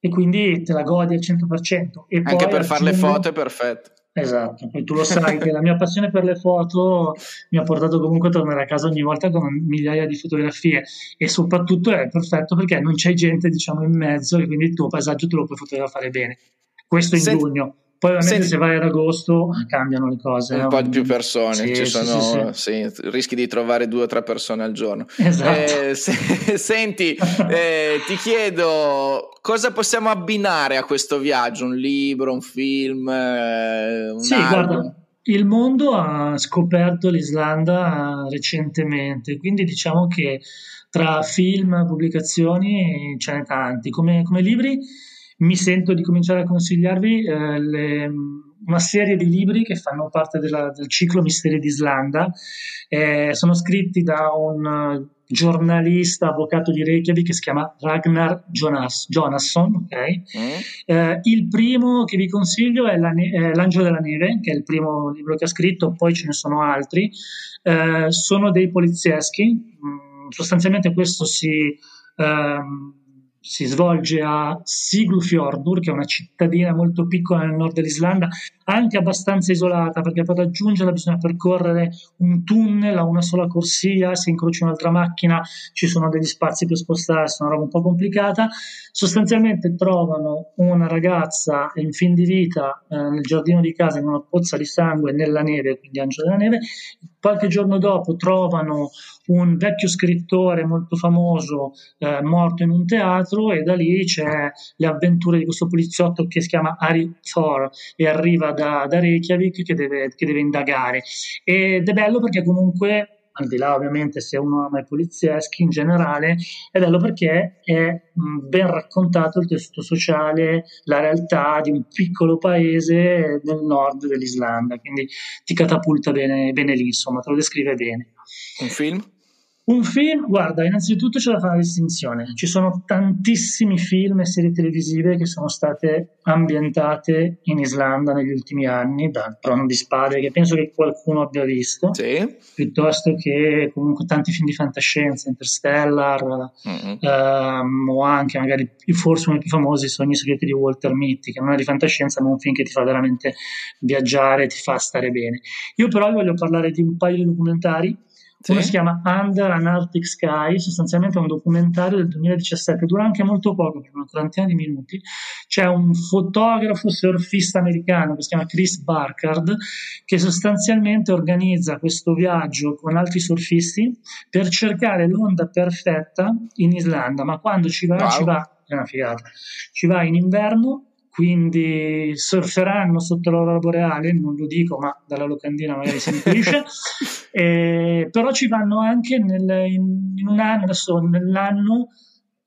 e quindi te la godi al 100%. E Anche per fare le foto è perfetto. Esatto, poi tu lo <laughs> sai che la mia passione per le foto mi ha portato comunque a tornare a casa ogni volta con migliaia di fotografie e soprattutto è perfetto perché non c'è gente diciamo in mezzo e quindi il tuo paesaggio te lo puoi fotografare bene. Questo in Senti, giugno. Poi ovviamente Senti, se vai ad agosto cambiano le cose. Un po' di più persone, sì, ci sono, sì, sì, rischi di trovare due o tre persone al giorno. Esatto. Eh, se, <laughs> senti, eh, ti chiedo cosa possiamo abbinare a questo viaggio? Un libro, un film? Eh, un sì, album? guarda, il mondo ha scoperto l'Islanda recentemente, quindi diciamo che tra film, pubblicazioni ce n'è tanti. Come, come libri mi sento di cominciare a consigliarvi eh, le, una serie di libri che fanno parte della, del ciclo Misteri d'Islanda. Eh, sono scritti da un giornalista, avvocato di Reykjavik che si chiama Ragnar Jonas, Jonasson. Okay? Mm. Eh, il primo che vi consiglio è, la, è, L'Angelo della Neve, che è il primo libro che ha scritto, poi ce ne sono altri. Eh, sono dei polizieschi. Mm, sostanzialmente questo si... Um, si svolge a Siglufjordur, che è una cittadina molto piccola nel nord dell'Islanda, anche abbastanza isolata, perché per raggiungerla bisogna percorrere un tunnel a una sola corsia, se incroci un'altra macchina ci sono degli spazi per spostarsi, una roba un po' complicata. Sostanzialmente trovano una ragazza in fin di vita eh, nel giardino di casa in una pozza di sangue nella neve, quindi angelo della neve. Qualche giorno dopo trovano un vecchio scrittore molto famoso eh, morto in un teatro e da lì c'è le avventure di questo poliziotto che si chiama Ari Thor e arriva da, da Reykjavik che deve, che deve indagare ed è bello perché comunque al di là ovviamente se uno ama i polizieschi in generale, è bello perché è ben raccontato il tessuto sociale, la realtà di un piccolo paese nel nord dell'Islanda, quindi ti catapulta bene, bene lì, insomma, te lo descrive bene. Un film? Un film, guarda, innanzitutto c'è da fare una distinzione. Ci sono tantissimi film e serie televisive che sono state ambientate in Islanda negli ultimi anni, da Trono di Spade, che penso che qualcuno abbia visto, sì. piuttosto che comunque tanti film di fantascienza, Interstellar, mm-hmm. ehm, o anche magari forse uno dei più famosi, Sogni segreti di Walter Mitty, che non è di fantascienza, ma è un film che ti fa veramente viaggiare, ti fa stare bene. Io però voglio parlare di un paio di documentari sì. Uno si chiama Under an Arctic Sky, sostanzialmente è un documentario del 2017, dura anche molto poco, per una trentina di minuti. C'è un fotografo surfista americano che si chiama Chris Barkard, che sostanzialmente organizza questo viaggio con altri surfisti per cercare l'onda perfetta in Islanda, ma quando ci va, wow. ci va, è una figata, ci va in inverno quindi surferanno sotto l'aurora boreale, non lo dico, ma dalla locandina magari si intuisce, <laughs> eh, però ci vanno anche nel, in, in, un anno, adesso nell'anno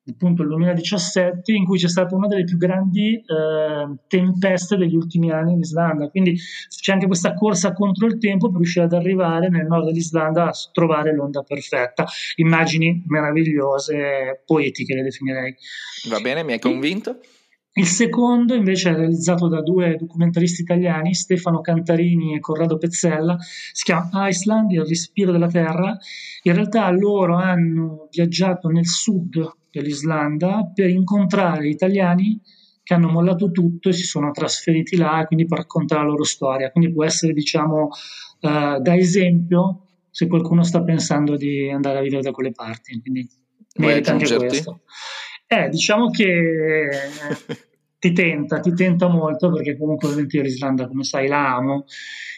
appunto il 2017 in cui c'è stata una delle più grandi eh, tempeste degli ultimi anni in Islanda. Quindi c'è anche questa corsa contro il tempo per riuscire ad arrivare nel nord dell'Islanda a trovare l'onda perfetta. Immagini meravigliose poetiche le definirei. Va bene mi hai convinto il secondo invece è realizzato da due documentaristi italiani, Stefano Cantarini e Corrado Pezzella, si chiama Iceland, il respiro della terra. In realtà loro hanno viaggiato nel sud dell'Islanda per incontrare italiani che hanno mollato tutto e si sono trasferiti là, quindi per raccontare la loro storia. Quindi può essere, diciamo, uh, da esempio se qualcuno sta pensando di andare a vivere da quelle parti. Quindi merita anche questo. Eh, diciamo che <laughs> ti tenta, ti tenta molto perché comunque ovviamente io l'Islanda, come sai, la amo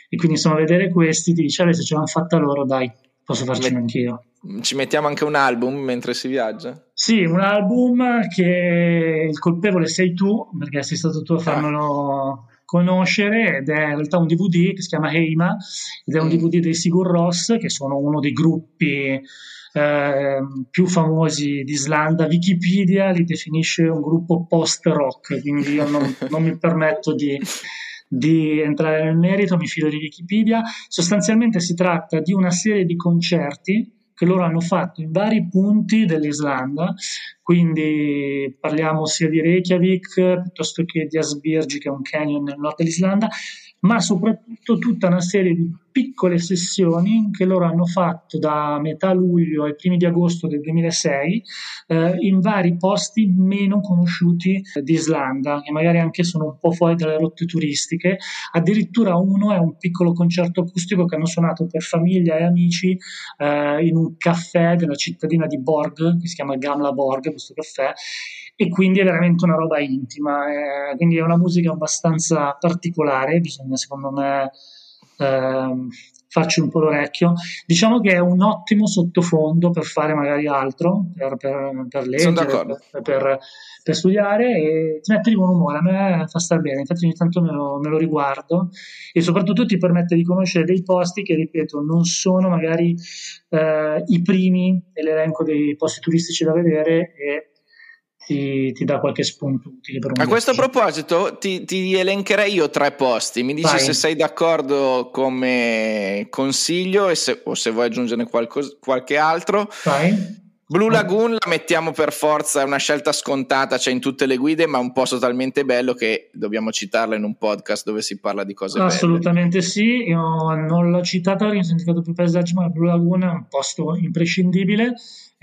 e quindi insomma vedere questi ti dice, se ce l'hanno fatta loro, dai, posso farcela anch'io. Ci mettiamo anche un album mentre si viaggia? Sì, un album che il colpevole sei tu, perché sei stato tu a ah. farmelo conoscere ed è in realtà un DVD che si chiama Heima ed è un mm. DVD dei Sigur Ross che sono uno dei gruppi eh, più famosi d'Islanda, Wikipedia li definisce un gruppo post-rock, quindi io non, <laughs> non mi permetto di, di entrare nel merito, mi fido di Wikipedia. Sostanzialmente si tratta di una serie di concerti che loro hanno fatto in vari punti dell'Islanda, quindi parliamo sia di Reykjavik piuttosto che di Asbirgi, che è un canyon nel nord dell'Islanda, ma soprattutto tutta una serie di piccole sessioni che loro hanno fatto da metà luglio ai primi di agosto del 2006 eh, in vari posti meno conosciuti di Islanda, che magari anche sono un po' fuori dalle rotte turistiche. Addirittura uno è un piccolo concerto acustico che hanno suonato per famiglia e amici eh, in un caffè della cittadina di Borg, che si chiama Gamla Borg, questo caffè, e quindi è veramente una roba intima, eh, quindi è una musica abbastanza particolare, bisogna secondo me eh, farci un po' l'orecchio. Diciamo che è un ottimo sottofondo per fare magari altro, per, per, per leggere, per, per, per, studiare e ti mette di buon umore, a me fa star bene, infatti ogni tanto me lo, me lo riguardo e soprattutto ti permette di conoscere dei posti che, ripeto, non sono magari eh, i primi nell'elenco dei posti turistici da vedere e ti, ti, dà qualche spunto utile per un A questo proposito ti, ti, elencherei io tre posti, mi dici Vai. se sei d'accordo come consiglio se, o se vuoi aggiungere qualcosa, qualche altro. Vai. Blue Lagoon la mettiamo per forza, è una scelta scontata, c'è in tutte le guide, ma è un posto talmente bello che dobbiamo citarla in un podcast dove si parla di cose Assolutamente belle. sì, io non l'ho citata ho sentito più paesaggi, ma Blue Lagoon è un posto imprescindibile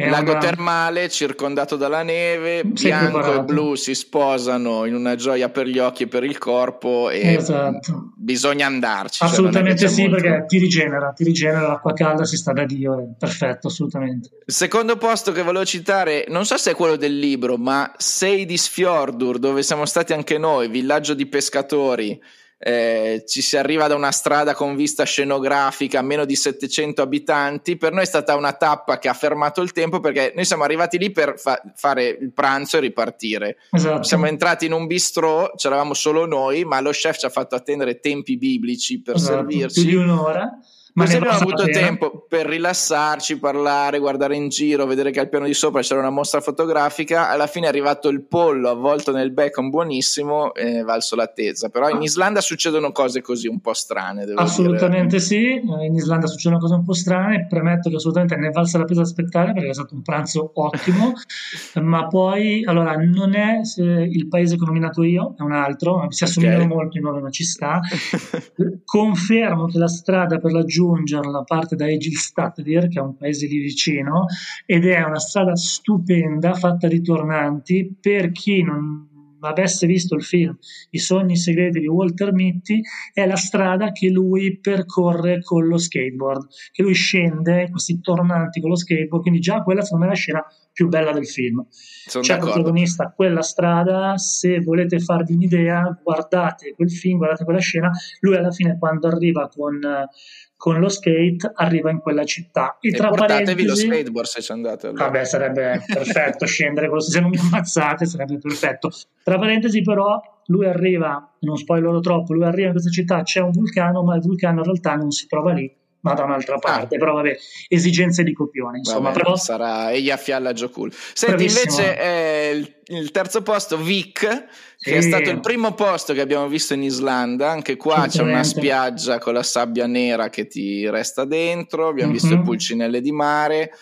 è Lago una... termale circondato dalla neve, Sei bianco preparato. e blu si sposano in una gioia per gli occhi e per il corpo e esatto. bisogna andarci. Cioè, assolutamente cioè sì, molto... perché ti rigenera, ti rigenera l'acqua calda, si sta da Dio, è perfetto, assolutamente. Il secondo posto che volevo citare, non so se è quello del libro, ma Seidisfjordur, dove siamo stati anche noi, villaggio di pescatori eh, ci si arriva da una strada con vista scenografica a meno di 700 abitanti. Per noi è stata una tappa che ha fermato il tempo perché noi siamo arrivati lì per fa- fare il pranzo e ripartire. Esatto. Siamo entrati in un bistrò, c'eravamo solo noi, ma lo chef ci ha fatto attendere tempi biblici per esatto, servirci. Più di un'ora. Ma se abbiamo avuto tempo per rilassarci, parlare, guardare in giro, vedere che al piano di sopra c'era una mostra fotografica. Alla fine è arrivato il pollo avvolto nel bacon buonissimo e valso l'attesa. Però in Islanda succedono cose così un po' strane. assolutamente dire. sì, in Islanda succedono cose un po' strane. Premetto che assolutamente ne è valsa la pena aspettare perché è stato un pranzo ottimo. <laughs> ma poi, allora, non è il paese che ho nominato io, è un altro, si assomigliano okay. molto i nomi, ma ci sta. Confermo che la strada per laggiù raggiungerla parte da Egilstadir, che è un paese lì vicino, ed è una strada stupenda fatta di tornanti per chi non avesse visto il film I sogni segreti di Walter Mitty, è la strada che lui percorre con lo skateboard, che lui scende questi tornanti con lo skateboard, quindi già quella secondo me è la scena più bella del film. Sono C'è il protagonista quella strada, se volete farvi un'idea, guardate quel film, guardate quella scena, lui alla fine quando arriva con con lo skate arriva in quella città. E, e tra portatevi lo skateboard se ci andate. Allora. Vabbè, sarebbe perfetto scendere se non mi ammazzate sarebbe perfetto. Tra parentesi però lui arriva, non spoilerò troppo, lui arriva in questa città, c'è un vulcano, ma il vulcano in realtà non si trova lì, ma da un'altra ah. parte. Ah. Però vabbè, esigenze di copione. Insomma, vabbè, però... sarà egli a fialla Giocul. Senti, Bravissimo. invece eh, il, il, terzo posto, Vic, sì. che è stato il primo posto che abbiamo visto in Islanda. Anche qua c'è una spiaggia con la sabbia nera che ti resta dentro. Abbiamo mm-hmm. visto le pulcinelle di mare.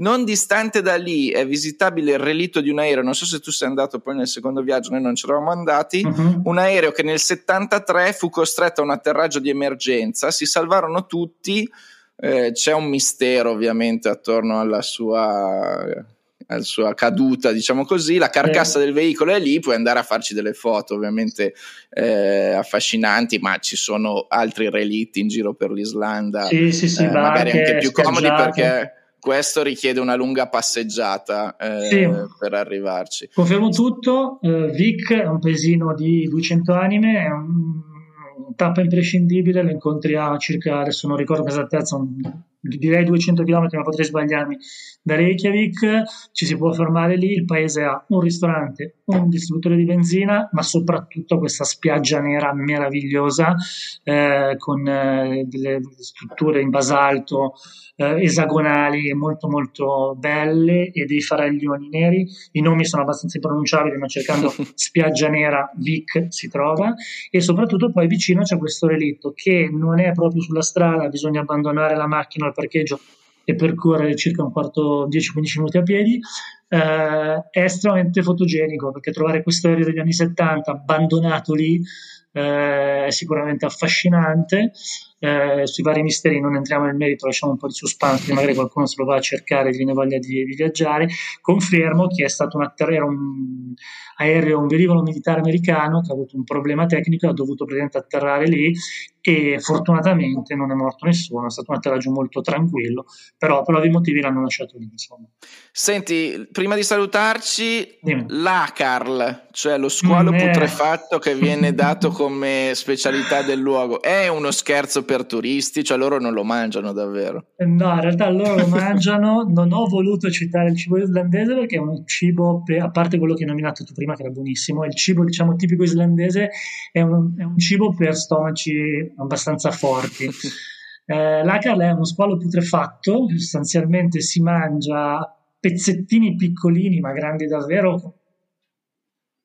Non distante da lì è visitabile il relitto di un aereo, non so se tu sei andato poi nel secondo viaggio, noi non ci eravamo andati, uh-huh. un aereo che nel 73 fu costretto a un atterraggio di emergenza, si salvarono tutti, eh, c'è un mistero ovviamente attorno alla sua, alla sua caduta, diciamo così, la carcassa eh. del veicolo è lì, puoi andare a farci delle foto ovviamente eh, affascinanti, ma ci sono altri relitti in giro per l'Islanda, sì, sì, sì, eh, magari anche più comodi perché questo richiede una lunga passeggiata eh, sì. per arrivarci. Confermo tutto, uh, Vic è un paesino di 200 anime, è un, tappa imprescindibile, lo incontri a circa, adesso non ricordo l'esattezza, direi 200 km, ma potrei sbagliarmi, da Reykjavik, ci si può fermare lì, il paese ha un ristorante, un distributore di benzina, ma soprattutto questa spiaggia nera meravigliosa eh, con eh, delle strutture in basalto eh, esagonali molto molto belle e dei faraglioni neri. I nomi sono abbastanza impronunciabili, ma cercando <laughs> spiaggia nera Vic si trova e soprattutto poi vicino c'è questo relitto che non è proprio sulla strada, bisogna abbandonare la macchina al parcheggio e percorrere circa un quarto, 10-15 minuti a piedi, eh, è estremamente fotogenico perché trovare questo aereo degli anni 70 abbandonato lì eh, è sicuramente affascinante. Eh, sui vari misteri non entriamo nel merito, lasciamo un po' di suspense, magari qualcuno se lo va a cercare e viene voglia di, di, viaggiare. Confermo che è stato un, atterro, un aereo, un velivolo militare americano che ha avuto un problema tecnico e ha dovuto praticamente atterrare lì e fortunatamente non è morto nessuno, è stato un atterraggio molto tranquillo, però per ovvi motivi l'hanno lasciato lì. Insomma. Senti, prima di salutarci, Dimmi. l'ACARL, cioè lo squalo mm, eh. putrefatto che viene dato come specialità del luogo, è uno scherzo per turisti? Cioè loro non lo mangiano davvero? No, in realtà loro lo mangiano, <laughs> non ho voluto citare il cibo islandese perché è un cibo, a parte quello che hai nominato tu prima che era buonissimo, il cibo diciamo tipico islandese è un, è un cibo per stomaci abbastanza forti. <laughs> Eh, L'acar è uno squalo putrefatto, sostanzialmente si mangia pezzettini piccolini ma grandi davvero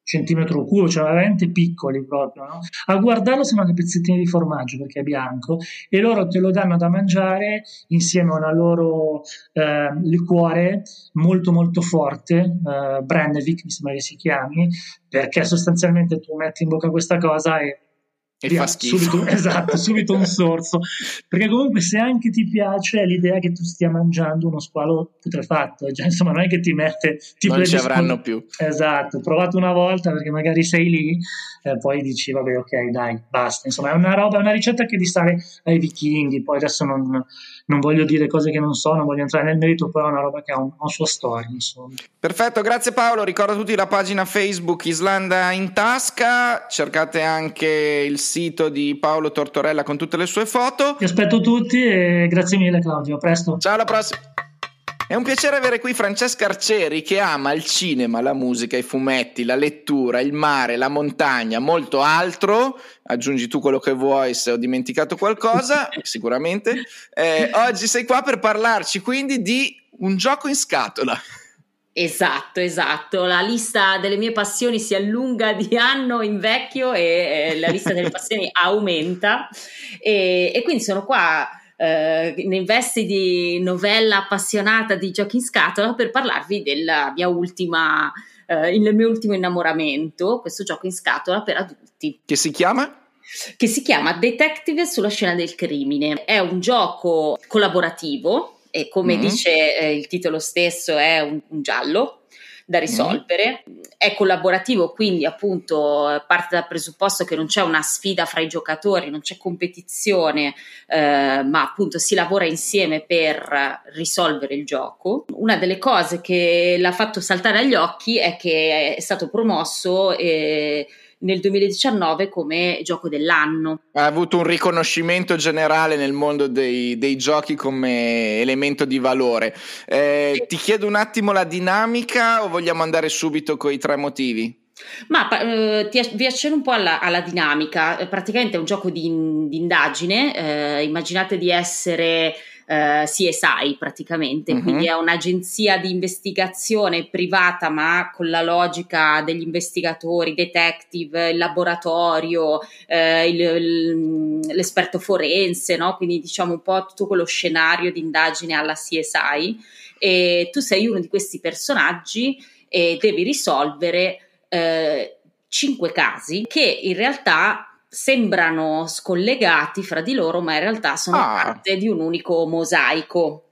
centimetro cubo, cioè veramente piccoli proprio. No? A guardarlo sembrano dei pezzettini di formaggio perché è bianco e loro te lo danno da mangiare insieme a una loro eh, liquore molto molto forte, eh, Brennevik mi sembra che si chiami, perché sostanzialmente tu metti in bocca questa cosa e e Via, fa schifo. Subito, <laughs> esatto, subito un sorso. Perché comunque se anche ti piace l'idea che tu stia mangiando uno squalo putrefatto, cioè, insomma non è che ti mette... Ti non ci avranno più. Esatto, provato una volta perché magari sei lì, eh, poi dici vabbè ok dai, basta. Insomma è una roba, è una ricetta che risale ai vichinghi, poi adesso non, non, voglio dire cose che non so, non voglio entrare nel merito, però è una roba che ha, un, una sua storia. Insomma. Perfetto, grazie Paolo, ricordo a tutti la pagina Facebook Islanda in tasca, cercate anche il sito di Paolo Tortorella con tutte le sue foto. Vi aspetto tutti e grazie mille Claudio, a presto. Ciao, alla prossima. È un piacere avere qui Francesca Arcieri che ama il cinema, la musica, i fumetti, la lettura, il mare, la montagna, molto altro. Aggiungi tu quello che vuoi se ho dimenticato qualcosa, <laughs> sicuramente. Eh, oggi sei qua per parlarci quindi di un gioco in scatola. Esatto, esatto. La lista delle mie passioni si allunga di anno in vecchio e eh, la lista delle passioni <laughs> aumenta. E, e, quindi sono qua eh, in vesti di novella appassionata di giochi in scatola per parlarvi della mia ultima, eh, il mio ultimo innamoramento, questo gioco in scatola per adulti. Che si chiama? Che si chiama Detective sulla scena del crimine. È un gioco collaborativo e come mm. dice eh, il titolo stesso è un, un giallo da risolvere. Mm. È collaborativo, quindi appunto parte dal presupposto che non c'è una sfida fra i giocatori, non c'è competizione, eh, ma appunto si lavora insieme per risolvere il gioco. Una delle cose che l'ha fatto saltare agli occhi è che è stato promosso. Eh, nel 2019 come gioco dell'anno. Ha avuto un riconoscimento generale nel mondo dei, dei giochi come elemento di valore. Eh. Ti chiedo un attimo la dinamica o vogliamo andare subito con i tre motivi? Ma eh, ti, vi accenno un po' alla, alla, dinamica. Praticamente è un gioco di, di indagine. Eh, immaginate di essere eh, CSI praticamente, uh-huh. quindi è un'agenzia di investigazione privata ma con la logica degli investigatori, detective, il laboratorio, eh, il, il, l'esperto forense, no? quindi diciamo un po' tutto quello scenario di indagine alla CSI e tu sei uno di questi personaggi e devi risolvere eh, cinque casi che in realtà sembrano scollegati fra di loro, ma in realtà sono ah. parte di un unico mosaico.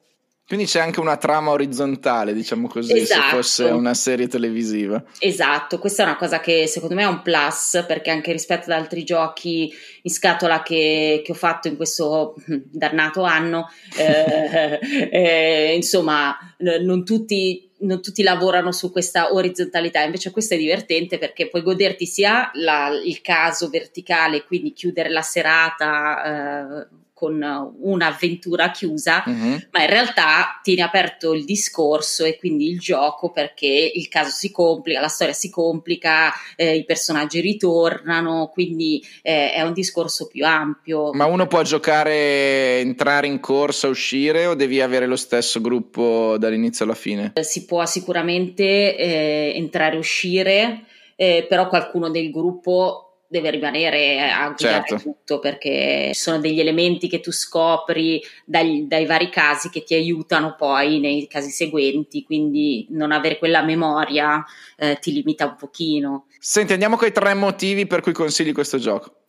Quindi c'è anche una trama orizzontale, diciamo così, esatto. se fosse una serie televisiva. Esatto, questa è una cosa che secondo me è un plus, perché anche rispetto ad altri giochi in scatola che, che ho fatto in questo <laughs> dannato anno, eh, <laughs> eh, insomma, non tutti non tutti lavorano su questa orизzontalità, invece questo è divertente perché puoi goderti sia la, il caso verticale, quindi chiudere la serata eh, con un'avventura chiusa, uh-huh. ma in realtà tieni aperto il discorso e quindi il gioco perché il caso si complica, la storia si complica, eh, i personaggi ritornano, quindi eh, è un discorso più ampio. Ma uno può giocare, entrare in corsa, uscire o devi avere lo stesso gruppo dall'inizio alla fine? Si può sicuramente eh, entrare e uscire, eh, però qualcuno del gruppo deve rimanere a guidare certo. tutto perché ci sono degli elementi che tu scopri dai, dai, vari casi che ti aiutano poi nei casi seguenti, quindi non avere quella memoria eh, ti limita un pochino. Senti, andiamo con i tre motivi per cui consigli questo gioco.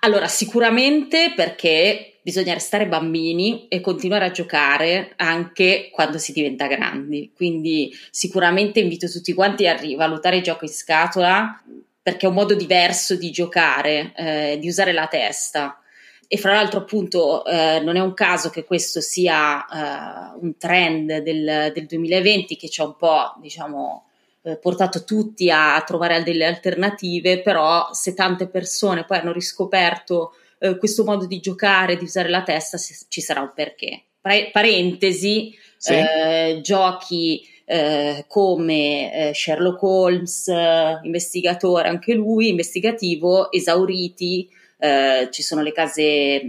Allora, sicuramente perché bisogna restare bambini e continuare a giocare anche quando si diventa grandi. Quindi sicuramente invito tutti quanti a rivalutare il gioco in scatola perché è un modo diverso di giocare, eh, di usare la testa. E fra l'altro, appunto, eh, non è un caso che questo sia eh, un trend del, del, 2020 che ci ha un po', diciamo, eh, portato tutti a trovare delle alternative, però se tante persone poi hanno riscoperto eh, questo modo di giocare, di usare la testa, ci sarà un perché. Pre- parentesi, sì. Eh, giochi eh, come eh, Sherlock Holmes, eh, investigatore anche lui, investigativo, esauriti. Eh, ci sono le case,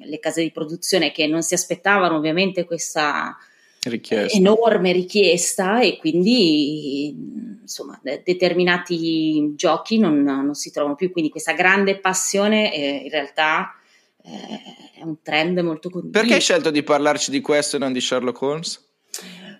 le case di produzione che non si aspettavano ovviamente questa richiesta. enorme richiesta e quindi insomma determinati giochi non, non, si trovano più quindi questa grande passione eh, in realtà eh, è un trend molto condiviso perché hai scelto di parlarci di questo e non di Sherlock Holmes?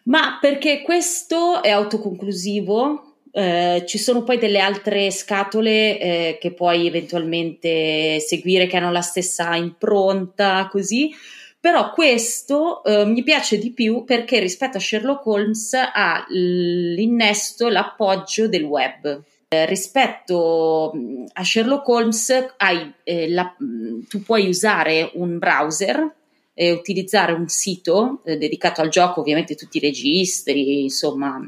Ma perché questo è autoconclusivo, eh, ci sono poi delle altre scatole eh, che puoi eventualmente seguire che hanno la stessa impronta, così. Però questo eh, mi piace di più perché rispetto a Sherlock Holmes ha l'innesto, l'appoggio del web. Eh, rispetto mm, a Sherlock Holmes hai, eh, la, mm, tu puoi usare un browser eh, utilizzare un sito eh, dedicato al gioco, ovviamente tutti i registri, insomma,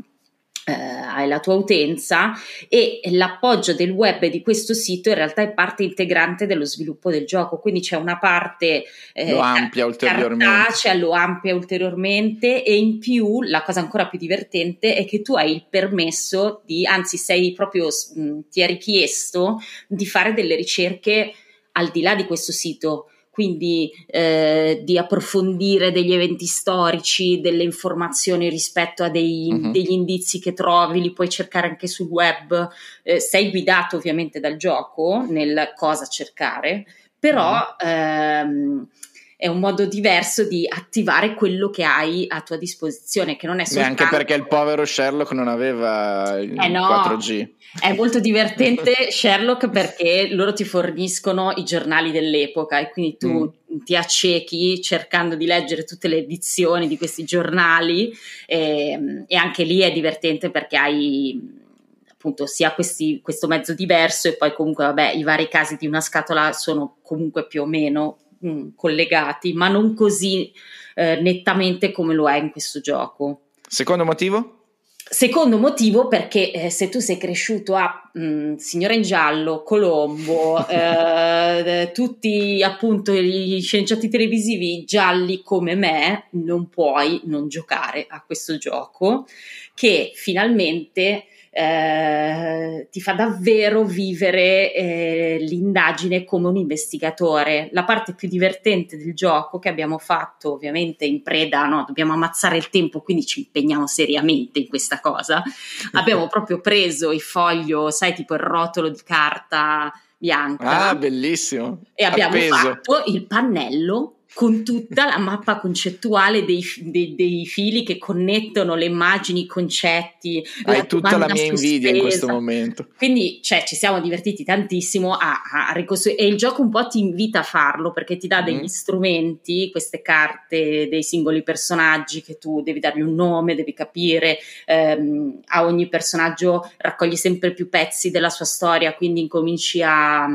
eh, hai la tua utenza e l'appoggio del web di questo sito in realtà è parte integrante dello sviluppo del gioco, quindi c'è una parte eh, lo amplia ulteriormente. Cartacea, lo amplia ulteriormente e in più la cosa ancora più divertente è che tu hai il permesso di, anzi sei proprio, mh, ti è richiesto di fare delle ricerche al di là di questo sito quindi eh, di approfondire degli eventi storici, delle informazioni rispetto a dei, uh-huh. degli indizi che trovi, li puoi cercare anche sul web, eh, sei guidato ovviamente dal gioco nel cosa cercare, però uh-huh. ehm, è un modo diverso di attivare quello che hai a tua disposizione, che non è soltanto... Anche perché il povero Sherlock non aveva il eh no, 4G. È molto divertente <laughs> Sherlock perché loro ti forniscono i giornali dell'epoca e quindi tu mm. ti accechi cercando di leggere tutte le edizioni di questi giornali e, ehm, e anche lì è divertente perché hai appunto sia questi, questo mezzo diverso e poi comunque vabbè i vari casi di una scatola sono comunque più o meno mh, mm, collegati, ma non così eh, nettamente come lo è in questo gioco. Secondo motivo? Secondo motivo perché eh, se tu sei cresciuto a mh, mm, Signore in Giallo, Colombo, <laughs> eh, tutti appunto gli sceneggiati televisivi gialli come me, non puoi non giocare a questo gioco che finalmente eh, ti fa davvero vivere eh, l'indagine come un investigatore. La parte più divertente del gioco che abbiamo fatto, ovviamente in preda, no? dobbiamo ammazzare il tempo, quindi ci impegniamo seriamente in questa cosa. abbiamo <laughs> proprio preso il foglio, sai, tipo il rotolo di carta bianca. Ah, bellissimo. E abbiamo Appeso. fatto il pannello con tutta la mappa concettuale dei, dei, dei, fili che connettono le immagini, i concetti. Hai tutta la mia sospesa. invidia in questo momento. Quindi, cioè, ci siamo divertiti tantissimo a, a ricostruire. E il gioco un po' ti invita a farlo perché ti dà degli mm. strumenti, queste carte dei singoli personaggi che tu devi dargli un nome, devi capire. Ehm, a ogni personaggio raccogli sempre più pezzi della sua storia, quindi incominci a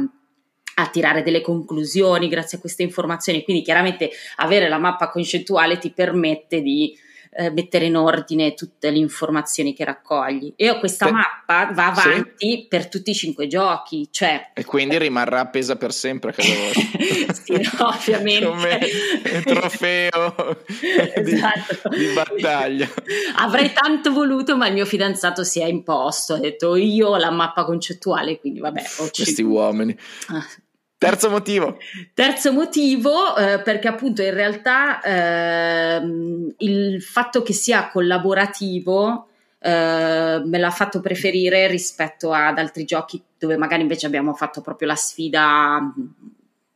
a tirare delle conclusioni grazie a queste informazioni. Quindi chiaramente avere la mappa concettuale ti permette di eh, mettere in ordine tutte le informazioni che raccogli. E questa per... mappa va avanti sì. per tutti i cinque giochi. Cioè... E quindi rimarrà appesa per sempre a casa <laughs> vostra. sì, no, ovviamente. Come trofeo <laughs> esatto. di, di, battaglia. Avrei tanto voluto, ma il mio fidanzato si è imposto. Ha detto io ho la mappa concettuale, quindi vabbè. Questi uomini. Ah, Terzo motivo. Terzo motivo, eh, perché appunto in realtà eh, il fatto che sia collaborativo eh, me l'ha fatto preferire rispetto ad altri giochi dove magari invece abbiamo fatto proprio la sfida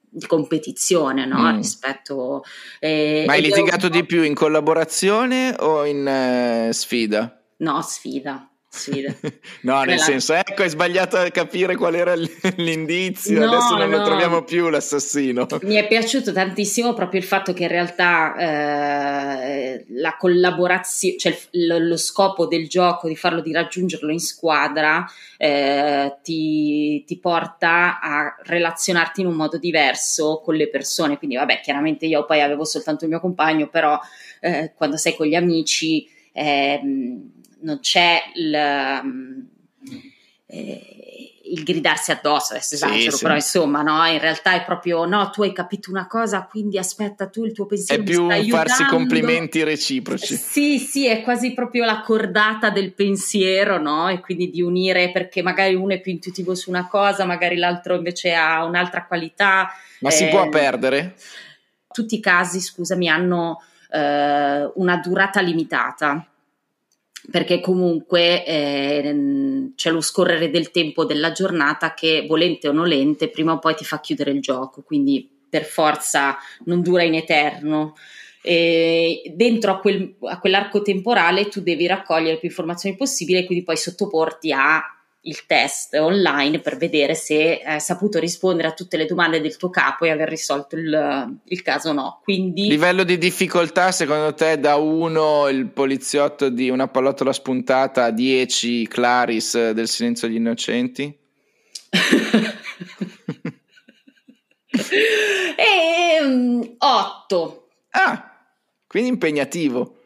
di competizione, no? Mm. Rispetto, eh, Ma hai litigato di più in collaborazione o in eh, sfida? No, sfida sfida. <laughs> no, nel senso, ecco, hai sbagliato a capire qual era <laughs> l'indizio, no, adesso non no. lo troviamo più l'assassino. Mi è piaciuto tantissimo proprio il fatto che in realtà eh, la collaborazione, cioè lo, lo, scopo del gioco di farlo, di raggiungerlo in squadra, eh, ti, ti porta a relazionarti in un modo diverso con le persone. Quindi, vabbè, chiaramente io poi avevo soltanto il mio compagno, però eh, quando sei con gli amici. Eh, non c'è il, mm, eh, il gridarsi addosso, adesso esagero, sì, però insomma, no, in realtà è proprio no, tu hai capito una cosa, quindi aspetta tu il tuo pensiero. È più farsi complimenti reciproci. Sì, sì, è quasi proprio la cordata del pensiero, no? E quindi di unire perché magari uno è più intuitivo su una cosa, magari l'altro invece ha un'altra qualità. Ma eh, si può perdere? Tutti i casi, scusami, hanno eh, una durata limitata perché comunque eh, c'è lo scorrere del tempo della giornata che volente o nolente prima o poi ti fa chiudere il gioco, quindi per forza non dura in eterno. E dentro a, quel, a quell'arco temporale tu devi raccogliere più informazioni possibili e quindi poi sottoporti a il test online per vedere se hai saputo rispondere a tutte le domande del tuo capo e aver risolto il, il caso o no. Quindi... Livello di difficoltà secondo te da 1 il poliziotto di una pallottola spuntata a 10 Claris del silenzio degli innocenti? e, um, 8. Ah, quindi impegnativo.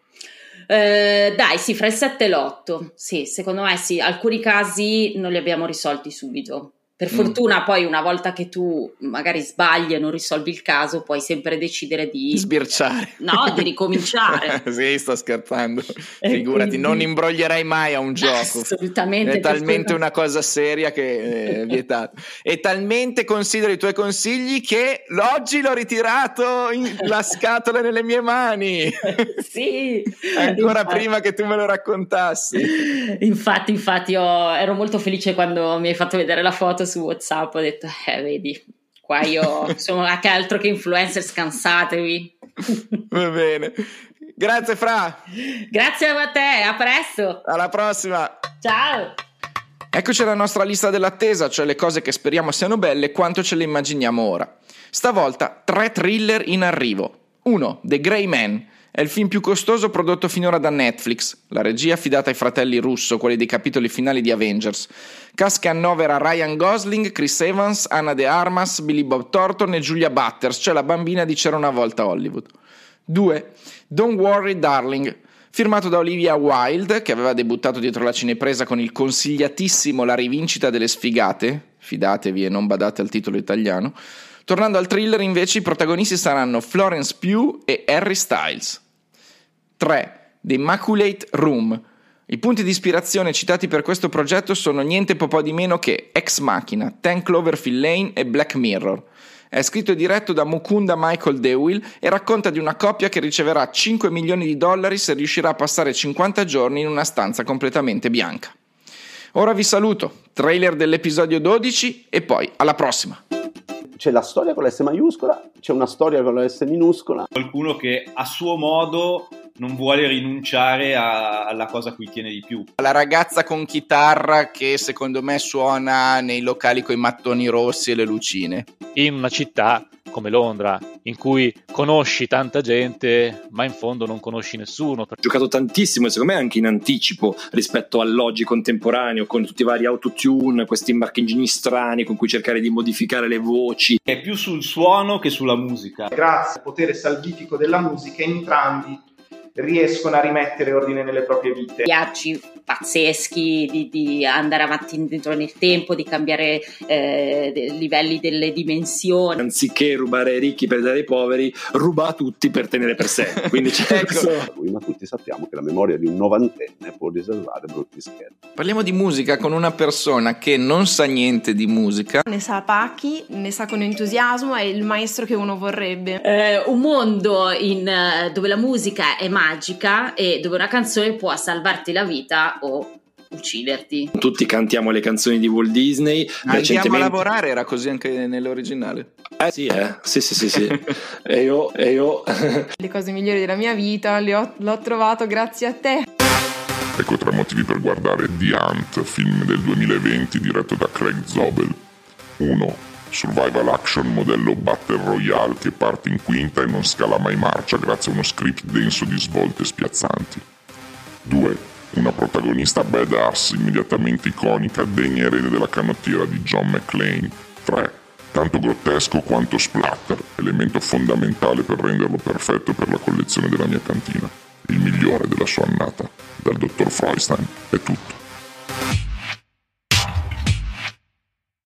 Eh, dai, sì, fra il 7 e l'8. Sì, secondo me sì. Alcuni casi non li abbiamo risolti subito. Per mm. fortuna, poi una volta che tu magari sbagli e non risolvi il caso, puoi sempre decidere di sbirciare. No, di ricominciare. <laughs> sì, sto scherzando. E Figurati, quindi... non imbroglierei mai a un gioco. Assolutamente. È talmente una cosa seria che è vietato. e talmente considero i tuoi consigli che oggi l'ho ritirato in... la scatola nelle mie mani. <laughs> sì. Ancora infatti. prima che tu me lo raccontassi. Infatti, infatti, ero molto felice quando mi hai fatto vedere la foto su WhatsApp, ho detto, eh, vedi, qua io sono anche altro che influencer, scansatevi. Va bene. Grazie Fra. Grazie a te, a presto. Alla prossima. Ciao. Eccoci alla nostra lista dell'attesa, cioè le cose che speriamo siano belle quanto ce le immaginiamo ora. Stavolta tre thriller in arrivo. 1. The Grey Man, è il film più costoso prodotto finora da Netflix, la regia affidata ai fratelli Russo, quelli dei capitoli finali di Avengers. Cast che annovera Ryan Gosling, Chris Evans, Anna De Armas, Billy Bob Thornton e Julia Butters, cioè la bambina di C'era una volta Hollywood. 2. Don't Worry Darling, firmato da Olivia Wilde, che aveva debuttato dietro la cinepresa con il consigliatissimo La rivincita delle sfigate, fidatevi e non badate al titolo italiano, Tornando al thriller, invece, i protagonisti saranno Florence Pugh e Harry Styles. 3. The Immaculate Room. I punti di ispirazione citati per questo progetto sono niente po' di meno che Ex Machina, Ten Cloverfield Lane e Black Mirror. È scritto e diretto da Mukunda Michael Dewey e racconta di una coppia che riceverà 5 milioni di dollari se riuscirà a passare 50 giorni in una stanza completamente bianca. Ora vi saluto, trailer dell'episodio 12 e poi alla prossima! c'è la storia con la S maiuscola, c'è una storia con la S minuscola. Qualcuno che a suo modo non vuole rinunciare a, alla cosa a cui tiene di più. La ragazza con chitarra che secondo me suona nei locali con i mattoni rossi e le lucine. In una città come Londra, in cui conosci tanta gente, ma in fondo non conosci nessuno. Ho giocato tantissimo, secondo me anche in anticipo rispetto all'oggi contemporaneo, con tutti i vari autotune, questi marchingini strani con cui cercare di modificare le voci. È più sul suono che sulla musica. Grazie al potere salvifico della musica, entrambi riescono a rimettere ordine nelle proprie vite. Viaggi pazzeschi di, di andare avanti indietro nel tempo, di cambiare eh, livelli delle dimensioni. Anziché rubare ai ricchi per dare ai poveri, ruba a tutti per tenere per sé. <laughs> Quindi c'è ecco. Ma tutti sappiamo che la memoria di un novantenne può riservare brutti scherzi. Parliamo di musica con una persona che non sa niente di musica. Ne sa pacchi, ne sa con entusiasmo, è il maestro che uno vorrebbe. Eh, un mondo in, dove la musica è magica e dove una canzone può salvarti la vita o ucciderti. Tutti cantiamo le canzoni di Walt Disney. Andiamo Recentemente- a lavorare, era così anche nell'originale. Eh sì, eh. Sì, sì, sì, sì. e io, e io Le cose migliori della mia vita le ho- l'ho trovato grazie a te. Ecco tre motivi per guardare The Hunt, film del 2020 diretto da Craig Zobel. 1. Survival action modello Battle Royale che parte in quinta e non scala mai marcia grazie a uno script denso di svolte spiazzanti. 2. Una protagonista badass immediatamente iconica, degna erede della canottiera di John McClane. 3. Tanto grottesco quanto splatter, elemento fondamentale per renderlo perfetto per la collezione della mia cantina. Il migliore della sua annata. Dal dottor Freustein è tutto.